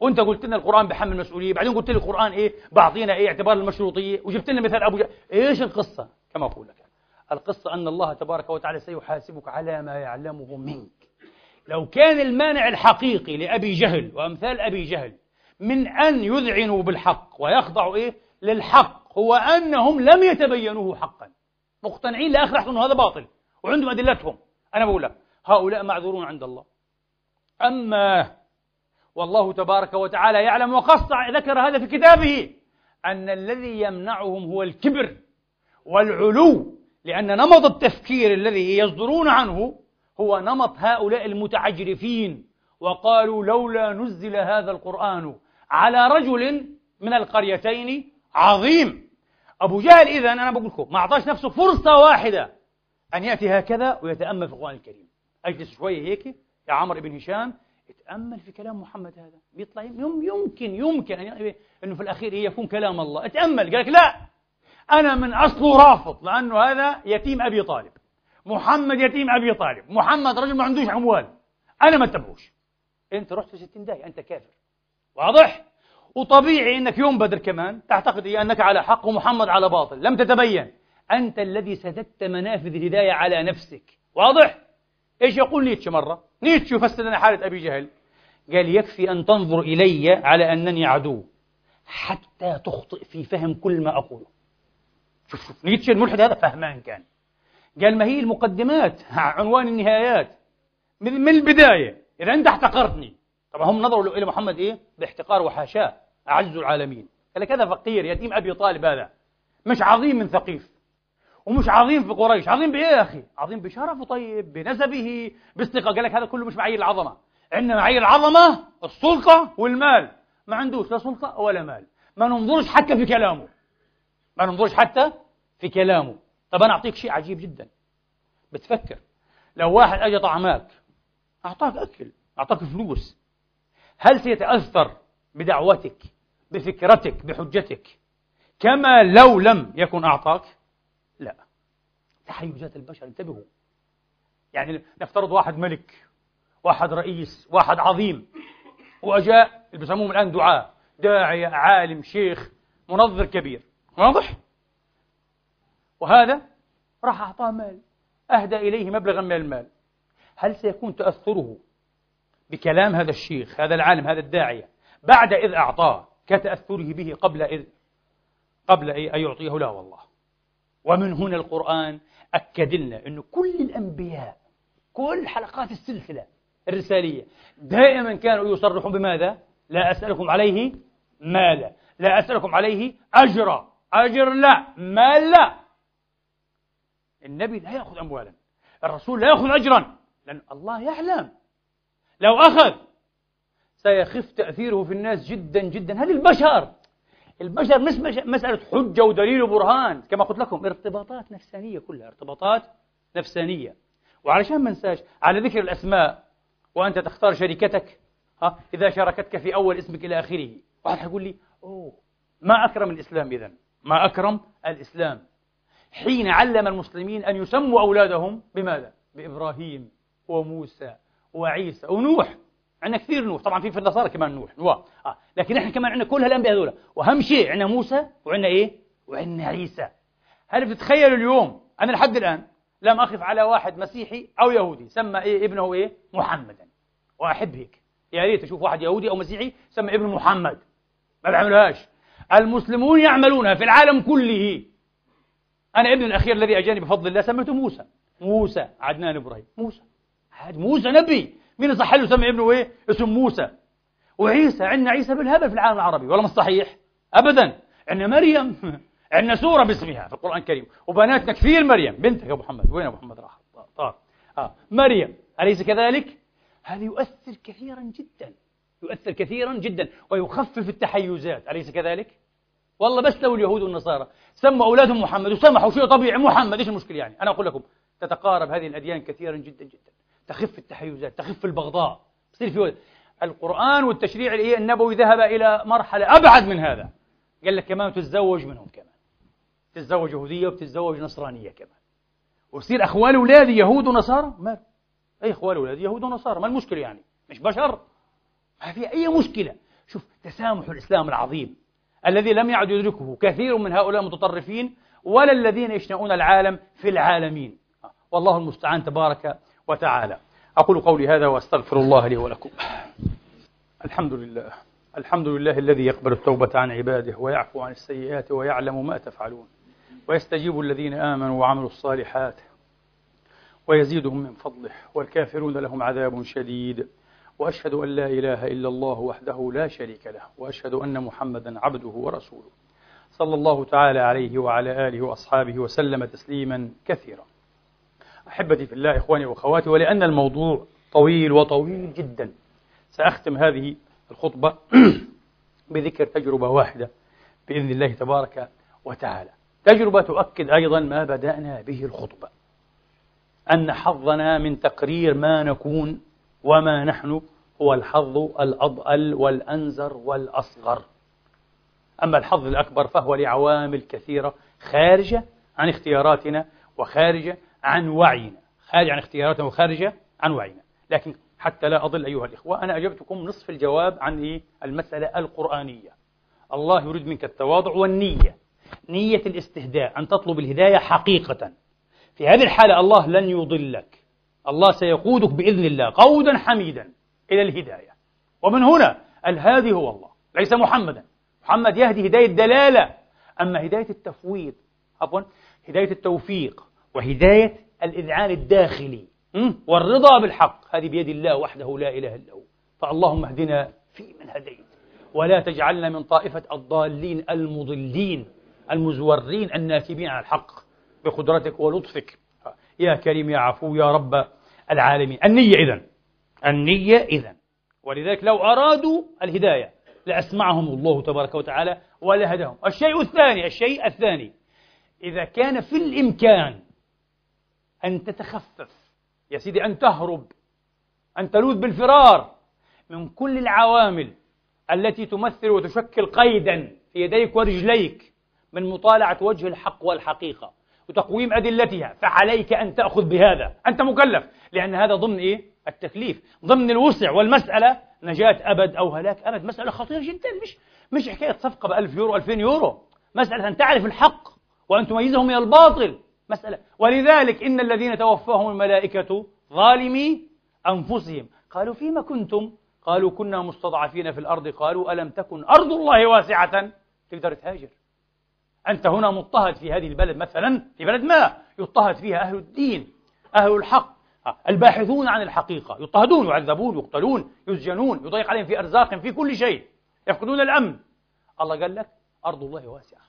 وأنت قلت لنا القرآن بحمل مسؤوليه بعدين قلت لي القرآن إيه؟ بعطينا إيه؟ اعتبار المشروطية. وجبت لنا مثال أبو جهل. إيش القصة؟ كما أقول لك. القصة أن الله تبارك وتعالى سيحاسبك على ما يعلمه منك. لو كان المانع الحقيقي لأبي جهل وأمثال أبي جهل من أن يذعنوا بالحق ويخضعوا إيه؟ للحق هو أنهم لم يتبينوه حقا. مقتنعين لآخر لحظة أنه هذا باطل وعندهم أدلتهم. أنا بقول لك هؤلاء معذورون عند الله. أما والله تبارك وتعالى يعلم وقص ذكر هذا في كتابه أن الذي يمنعهم هو الكبر والعلو. لأن نمط التفكير الذي يصدرون عنه هو نمط هؤلاء المتعجرفين وقالوا لولا نزل هذا القرآن على رجل من القريتين عظيم. أبو جهل إذا أنا بقول لكم ما أعطاش نفسه فرصة واحدة أن يأتي هكذا ويتأمل في القرآن الكريم. أجلس شوية هيك يا عمرو بن هشام اتأمل في كلام محمد هذا. بيطلع يمكن يمكن أن أنه في الأخير يكون كلام الله. اتأمل. قال لك لا. أنا من أصله رافض لأنه هذا يتيم أبي طالب. محمد يتيم أبي طالب. محمد رجل ما عندوش أموال. أنا ما اتبعوش. أنت رحت في ستين داهية أنت كافر. واضح؟ وطبيعي أنك يوم بدر كمان تعتقد أنك على حق ومحمد على باطل. لم تتبين. أنت الذي سددت منافذ الهداية على نفسك. واضح؟ إيش يقول نيتشه مرة؟ نيتشه يفسر لنا حالة أبي جهل. قال يكفي أن تنظر إلي على أنني عدو حتى تخطئ في فهم كل ما أقوله. شوف شوف نيتشه الملحد هذا فهمان كان. قال ما هي المقدمات؟ <laughs> عنوان النهايات. من البداية. إذا أنت احتقرتني. طبعا هم نظروا إلى محمد إيه؟ باحتقار وحاشاه. أعز العالمين. قال لك هذا فقير يتيم أبي طالب هذا. مش عظيم من ثقيف. ومش عظيم في قريش. عظيم بإيه يا أخي؟ عظيم بشرفه طيب بنسبه باستقامة قال لك هذا كله مش معايير العظمة. عندنا معايير العظمة السلطة والمال. ما عندوش لا سلطة ولا مال. ما ننظرش حتى في كلامه. ما ننظرش حتى في كلامه. طب أنا أعطيك شيء عجيب جدا. بتفكر. لو واحد أجى طعماك أعطاك أكل أعطاك فلوس. هل سيتأثر بدعوتك بفكرتك بحجتك؟ كما لو لم يكن أعطاك؟ لا. تحيزات البشر انتبهوا. يعني نفترض واحد ملك واحد رئيس واحد عظيم. وأجاء اللي بيسموهم الآن دعاء داعية عالم شيخ منظر كبير. واضح؟ وهذا راح أعطاه مال أهدى إليه مبلغا من المال هل سيكون تأثره بكلام هذا الشيخ هذا العالم هذا الداعية بعد إذ أعطاه كتأثره به قبل إذ قبل أن يعطيه لا والله ومن هنا القرآن أكد لنا أن كل الأنبياء كل حلقات السلسلة الرسالية دائما كانوا يصرحون بماذا؟ لا أسألكم عليه مالا لا أسألكم عليه أجرا أجر لا مال لا. النبي لا يأخذ أموالا الرسول لا يأخذ أجرا. لأن الله يعلم. لو أخذ سيخف تأثيره في الناس جدا جدا. هذه البشر البشر مش مسألة حجة ودليل وبرهان كما قلت لكم ارتباطات نفسانية كلها ارتباطات نفسانية. وعلشان ما ننساش على ذكر الأسماء وأنت تختار شركتك ها إذا شاركتك في أول اسمك إلى آخره. واحد حيقول لي أوه ما أكرم الإسلام إذا ما أكرم الإسلام. حين علم المسلمين أن يسموا أولادهم بماذا؟ بإبراهيم وموسى وعيسى ونوح. عندنا كثير نوح. طبعا في في النصارى كمان نوح. نوح آه. لكن إحنا كمان عندنا كل هالأنبياء هذول وأهم شيء عندنا موسى وعندنا إيه؟ وعندنا عيسى. هل بتتخيلوا اليوم أنا لحد الآن لم اقف على واحد مسيحي أو يهودي سمى إيه ابنه إيه؟ محمدا. وأحب هيك. يا ريت أشوف واحد يهودي أو مسيحي سمى ابنه محمد. ما بيعملوهاش المسلمون يعملونها في العالم كله. أنا ابني الأخير الذي أجاني بفضل الله سميته موسى. موسى عدنان إبراهيم. موسى. هذا موسى نبي. مين صح له سمي ابنه إيه؟ اسم موسى. وعيسى عندنا عيسى بالهبل في العالم العربي. ولا مش صحيح. ابدا. عندنا مريم. <laughs> عندنا سورة باسمها في القرآن الكريم. وبناتنا كثير مريم. بنتك أبو محمد. وين أبو محمد؟ راح. طار آه. مريم. أليس كذلك؟ هذا يؤثر كثيرا جدا. يؤثر كثيرا جدا ويخفف التحيزات. أليس كذلك؟ والله بس لو اليهود والنصارى سموا أولادهم محمد وسمحوا شيء طبيعي محمد إيش المشكلة يعني؟ أنا أقول لكم تتقارب هذه الأديان كثيرا جدا جدا. تخف التحيزات تخف البغضاء. يصير في القرآن والتشريع النبوي ذهب إلى مرحلة أبعد من هذا. قال لك كمان تتزوج منهم كمان. تتزوج يهودية وبتتزوج نصرانية كمان. ويصير أخوال أولادي يهود ونصارى؟ ما أي أخوال أولادي يهود ونصارى. ما المشكلة يعني؟ مش بشر. ما في أي مشكلة. شوف تسامح الإسلام العظيم. الذي لم يعد يدركه كثير من هؤلاء المتطرفين ولا الذين يشنؤون العالم في العالمين. والله المستعان تبارك وتعالى. أقول قولي هذا وأستغفر الله لي ولكم. الحمد لله. الحمد لله الذي يقبل التوبة عن عباده ويعفو عن السيئات ويعلم ما تفعلون. ويستجيب الذين آمنوا وعملوا الصالحات ويزيدهم من فضله والكافرون لهم عذاب شديد. وأشهد أن لا إله إلا الله وحده لا شريك له وأشهد أن محمدا عبده ورسوله. صلى الله تعالى عليه وعلى آله وأصحابه وسلم تسليما كثيرا. أحبتي في الله إخواني وأخواتي ولأن الموضوع طويل وطويل جدا سأختم هذه الخطبة <clears throat> بذكر تجربة واحدة بإذن الله تبارك وتعالى. تجربة تؤكد أيضا ما بدأنا به الخطبة أن حظنا من تقرير ما نكون وما نحن هو الحظ الأضأل والأنزر والأصغر. أما الحظ الأكبر فهو لعوامل كثيرة خارجة عن اختياراتنا وخارجة عن وعينا. خارجة عن اختياراتنا وخارجة عن وعينا. لكن حتى لا أضل أيها الإخوة أنا أجبتكم نصف الجواب عن؟ المسألة القرآنية. الله يريد منك التواضع والنية. نية الاستهداء أن تطلب الهداية حقيقة. في هذه الحالة الله لن يضلك. الله سيقودك بإذن الله قودا حميدا إلى الهداية. ومن هنا الهادي هو الله ليس محمدا. محمد يهدي هداية دلالة أما هداية التفويض عفوا هداية التوفيق وهداية الإذعان الداخلي والرضا بالحق هذه بيد الله وحده لا إله إلا هو. فاللهم اهدنا في من هديت. ولا تجعلنا من طائفة الضالين المضلين المزورين الناكبين على الحق بقدرتك ولطفك. يا كريم يا عفو يا رب العالمين. النية إذن. النية إذن. ولذلك لو أرادوا الهداية لأسمعهم الله تبارك وتعالى ولهدهم الشيء الثاني الشيء الثاني. إذا كان في الإمكان أن تتخفف يا سيدي أن تهرب أن تلوذ بالفرار من كل العوامل التي تمثل وتشكل قيدا في يديك ورجليك من مطالعة وجه الحق والحقيقة. وتقويم أدلتها فعليك أن تأخذ بهذا. أنت مكلف لأن هذا ضمن إيه؟ التكليف ضمن الوسع والمسألة. نجاة أبد أو هلاك أبد مسألة خطيرة جدا مش مش حكاية صفقة بألف يورو ألفين يورو. مسألة أن تعرف الحق وأن تميزه من الباطل. مسألة. ولذلك إن الذين توفاهم الملائكة ظالمي أنفسهم. قالوا فيما كنتم؟ قالوا كنا مستضعفين في الأرض. قالوا ألم تكن أرض الله واسعة؟ تقدر تهاجر. أنت هنا مضطهد في هذه البلد مثلا في بلد ما يضطهد فيها أهل الدين أهل الحق. الباحثون عن الحقيقة يضطهدون يعذبون يقتلون يسجنون يضيق عليهم في أرزاقهم في كل شيء يفقدون الأمن. الله قال لك أرض الله واسعة.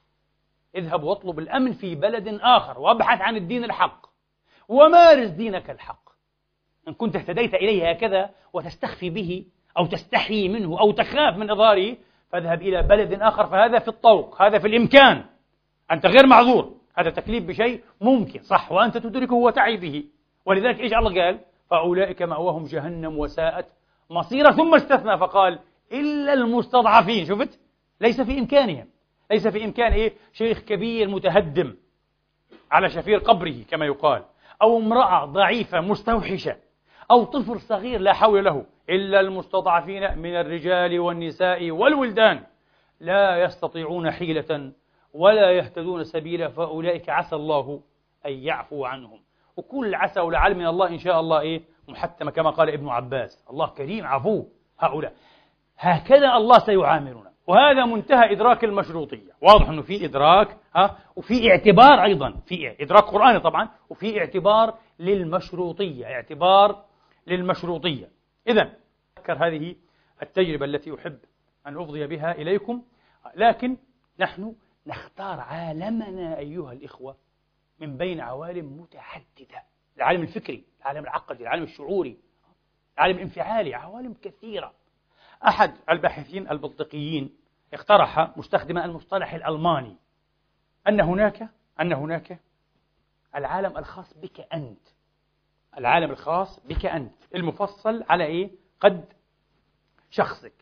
اذهب واطلب الأمن في بلد آخر وابحث عن الدين الحق. ومارس دينك الحق. إن كنت اهتديت إليه هكذا وتستخفي به أو تستحي منه أو تخاف من إظهاره فاذهب إلى بلد آخر فهذا في الطوق هذا في الإمكان. أنت غير معذور. هذا تكليف بشيء ممكن. صح. وأنت تدركه وتعي به ولذلك إيش الله قال؟ فأولئك مأواهم جهنم وساءت مصيرا. ثم استثنى فقال إلا المستضعفين. شفت؟ ليس في إمكانهم. ليس في إمكان إيه؟ شيخ كبير متهدم على شفير قبره كما يقال. أو امرأة ضعيفة مستوحشة. أو طفل صغير لا حول له. إلا المستضعفين من الرجال والنساء والولدان. لا يستطيعون حيلة ولا يهتدون سبيلا فأولئك عسى الله أن يعفو عنهم. وكل عسى ولعل من الله إن شاء الله إيه؟ محتمة كما قال ابن عباس. الله كريم عفو. هؤلاء. هكذا الله سيعاملنا. وهذا منتهى إدراك المشروطية. واضح أنه في إدراك ها؟ وفي اعتبار أيضا. في إدراك قرآني طبعا. وفي اعتبار للمشروطية. اعتبار للمشروطية. إذا أذكر هذه التجربة التي أحب أن أفضي بها إليكم. لكن نحن نختار عالمنا أيها الإخوة من بين عوالم متعددة. العالم الفكري العالم العقدي العالم الشعوري العالم الانفعالي عوالم كثيرة. أحد الباحثين البلطيقيين اقترح مستخدما المصطلح الألماني أن هناك أن هناك العالم الخاص بك أنت. العالم الخاص بك أنت. المفصل على إيه؟ قد شخصك.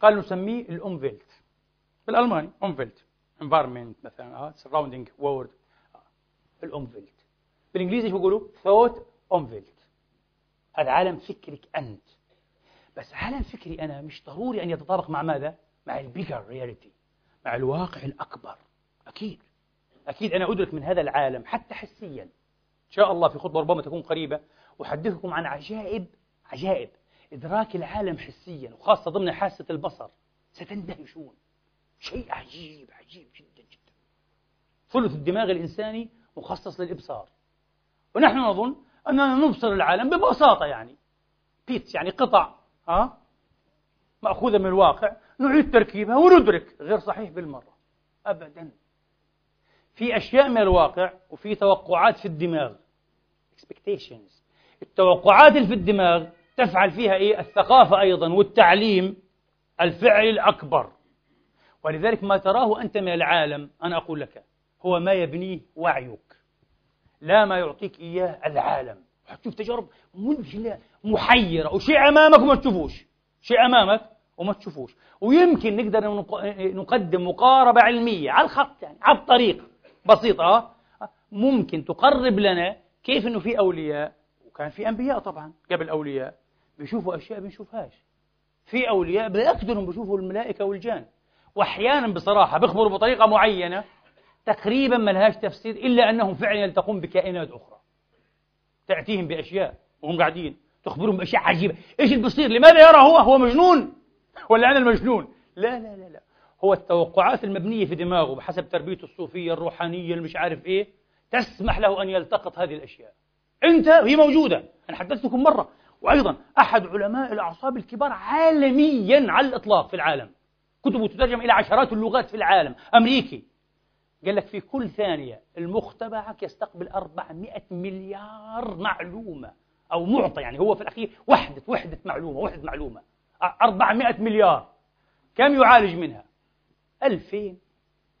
قال نسميه ال Umwelt. بالألماني Umwelt. Environment مثلا آه surrounding world ال Umwelt بالإنجليزي شو يقولوا؟ thought Umwelt هذا عالم فكرك أنت بس عالم فكري أنا مش ضروري أن يتطابق مع ماذا؟ مع ال bigger reality مع الواقع الأكبر. أكيد. أكيد أنا أدرك من هذا العالم حتى حسيا. إن شاء الله في خطبة ربما تكون قريبة أحدثكم عن عجائب عجائب. إدراك العالم حسيا وخاصة ضمن حاسة البصر. ستندهشون شيء عجيب عجيب جدا جدا. ثلث الدماغ الإنساني مخصص للإبصار. ونحن نظن أننا نبصر العالم ببساطة يعني. بيتس يعني قطع ها؟ مأخوذة من الواقع. نعيد تركيبها وندرك غير صحيح بالمرة. أبدا. في أشياء من الواقع وفي توقعات في الدماغ. Expectations. التوقعات اللي في الدماغ تفعل فيها إيه؟ الثقافة أيضا والتعليم الفعل الأكبر. ولذلك ما تراه أنت من العالم أنا أقول لك هو ما يبنيه وعيك لا ما يعطيك إياه العالم. حتشوف تجارب مذهلة محيرة وشيء أمامك وما تشوفوش شيء أمامك وما تشوفوش. ويمكن نقدر نقدم مقاربة علمية على الخط يعني على الطريق بسيطة ممكن تقرب لنا كيف أنه في أولياء وكان في أنبياء طبعا قبل أولياء بيشوفوا أشياء بنشوفهاش. في أولياء بيقدروا بيشوفوا الملائكة والجان. وأحيانا بصراحة بيخبروا بطريقة معينة تقريبا ما لهاش تفسير إلا أنهم فعلا يلتقون بكائنات أخرى. تأتيهم بأشياء وهم قاعدين تخبرهم بأشياء عجيبة. إيش اللي بيصير؟ لماذا يرى هو؟ هو مجنون؟ ولا أنا المجنون؟ لا لا لا لا. هو التوقعات المبنية في دماغه بحسب تربيته الصوفية الروحانية المش عارف إيه تسمح له أن يلتقط هذه الأشياء. أنت هي موجودة. أنا حدثتكم مرة. وأيضا أحد علماء الأعصاب الكبار عالميا على الإطلاق في العالم. كتبه تترجم إلى عشرات اللغات في العالم. أمريكي. قال لك في كل ثانية المخ تبعك يستقبل 400 مليار معلومة أو معطى يعني هو في الأخير وحدة وحدة معلومة وحدة معلومة. 400 مليار. كم يعالج منها؟ 2000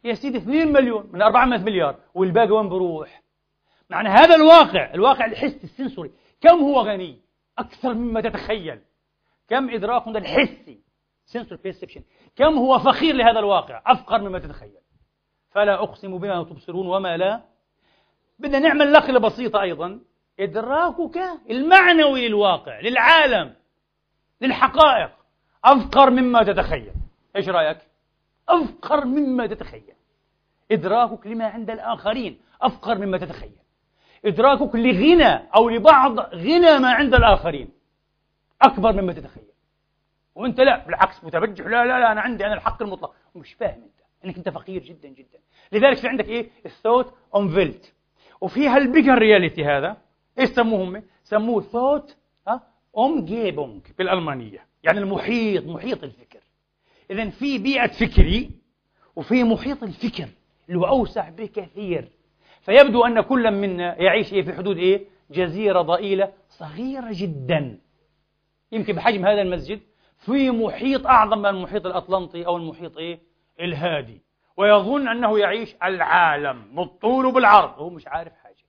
يا سيدي 2 مليون من 400 مليار. والباقي وين بروح؟ معنى هذا الواقع الواقع الحسي السنسوري. كم هو غني؟ أكثر مما تتخيل. كم إدراكنا الحسي. سنسور perception. كم هو فخير لهذا الواقع؟ أفقر مما تتخيل. فلا أقسم بما تبصرون وما لا. بدنا نعمل نقلة بسيطة أيضا. إدراكك المعنوي للواقع للعالم للحقائق. أفقر مما تتخيل. إيش رأيك؟ أفقر مما تتخيل. إدراكك لما عند الآخرين. أفقر مما تتخيل. إدراكك لغنى أو لبعض غنى ما عند الآخرين. أكبر مما تتخيل. وأنت لا بالعكس متبجح لا لا لا أنا عندي أنا الحق المطلق. ومش فاهم أنت. أنك أنت فقير جدا جدا. لذلك في عندك إيه؟ ال thought Umwelt وفي هال bigger reality هذا إيش سموهم سموه thought Umgebung بالألمانية. يعني المحيط محيط الفكر. إذا في بيئة فكري وفي محيط الفكر اللي هو أوسع بكثير. فيبدو أن كل منا يعيش إيه؟ في حدود إيه؟ جزيرة ضئيلة صغيرة جدا. يمكن بحجم هذا المسجد في محيط أعظم من المحيط الأطلنطي أو المحيط إيه؟ الهادي ويظن أنه يعيش العالم بالطول وبالعرض وهو مش عارف حاجة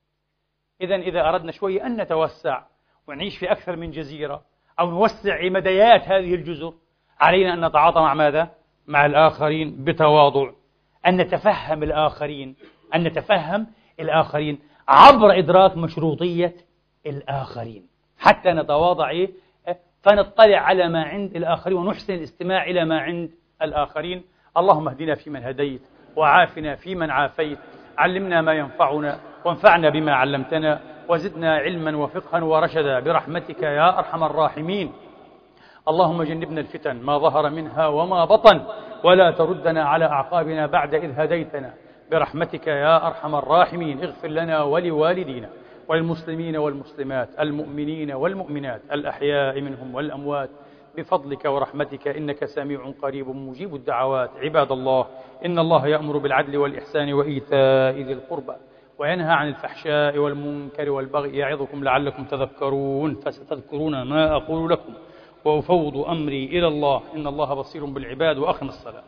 إذا إذا أردنا شوية أن نتوسع ونعيش في أكثر من جزيرة أو نوسع مديات هذه الجزر علينا أن نتعاطى مع ماذا؟ مع الآخرين بتواضع أن نتفهم الآخرين أن نتفهم الآخرين عبر إدراك مشروطية الآخرين حتى نتواضع إيه؟ فنطلع على ما عند الآخرين ونحسن الاستماع إلى ما عند الآخرين. اللهم اهدنا فيمن هديت وعافنا فيمن عافيت. علمنا ما ينفعنا وانفعنا بما علمتنا. وزدنا علما وفقها ورشدا برحمتك يا أرحم الراحمين. اللهم جنبنا الفتن ما ظهر منها وما بطن. ولا تردنا على أعقابنا بعد إذ هديتنا. برحمتك يا أرحم الراحمين. اغفر لنا ولوالدينا. وللمسلمين والمسلمات المؤمنين والمؤمنات الأحياء منهم والأموات بفضلك ورحمتك إنك سميع قريب مجيب الدعوات. عباد الله إن الله يأمر بالعدل والإحسان وإيتاء ذي القربى وينهى عن الفحشاء والمنكر والبغي يعظكم لعلكم تذكرون فستذكرون ما أقول لكم. وأفوض أمري إلى الله إن الله بصير بالعباد وأقم الصلاة.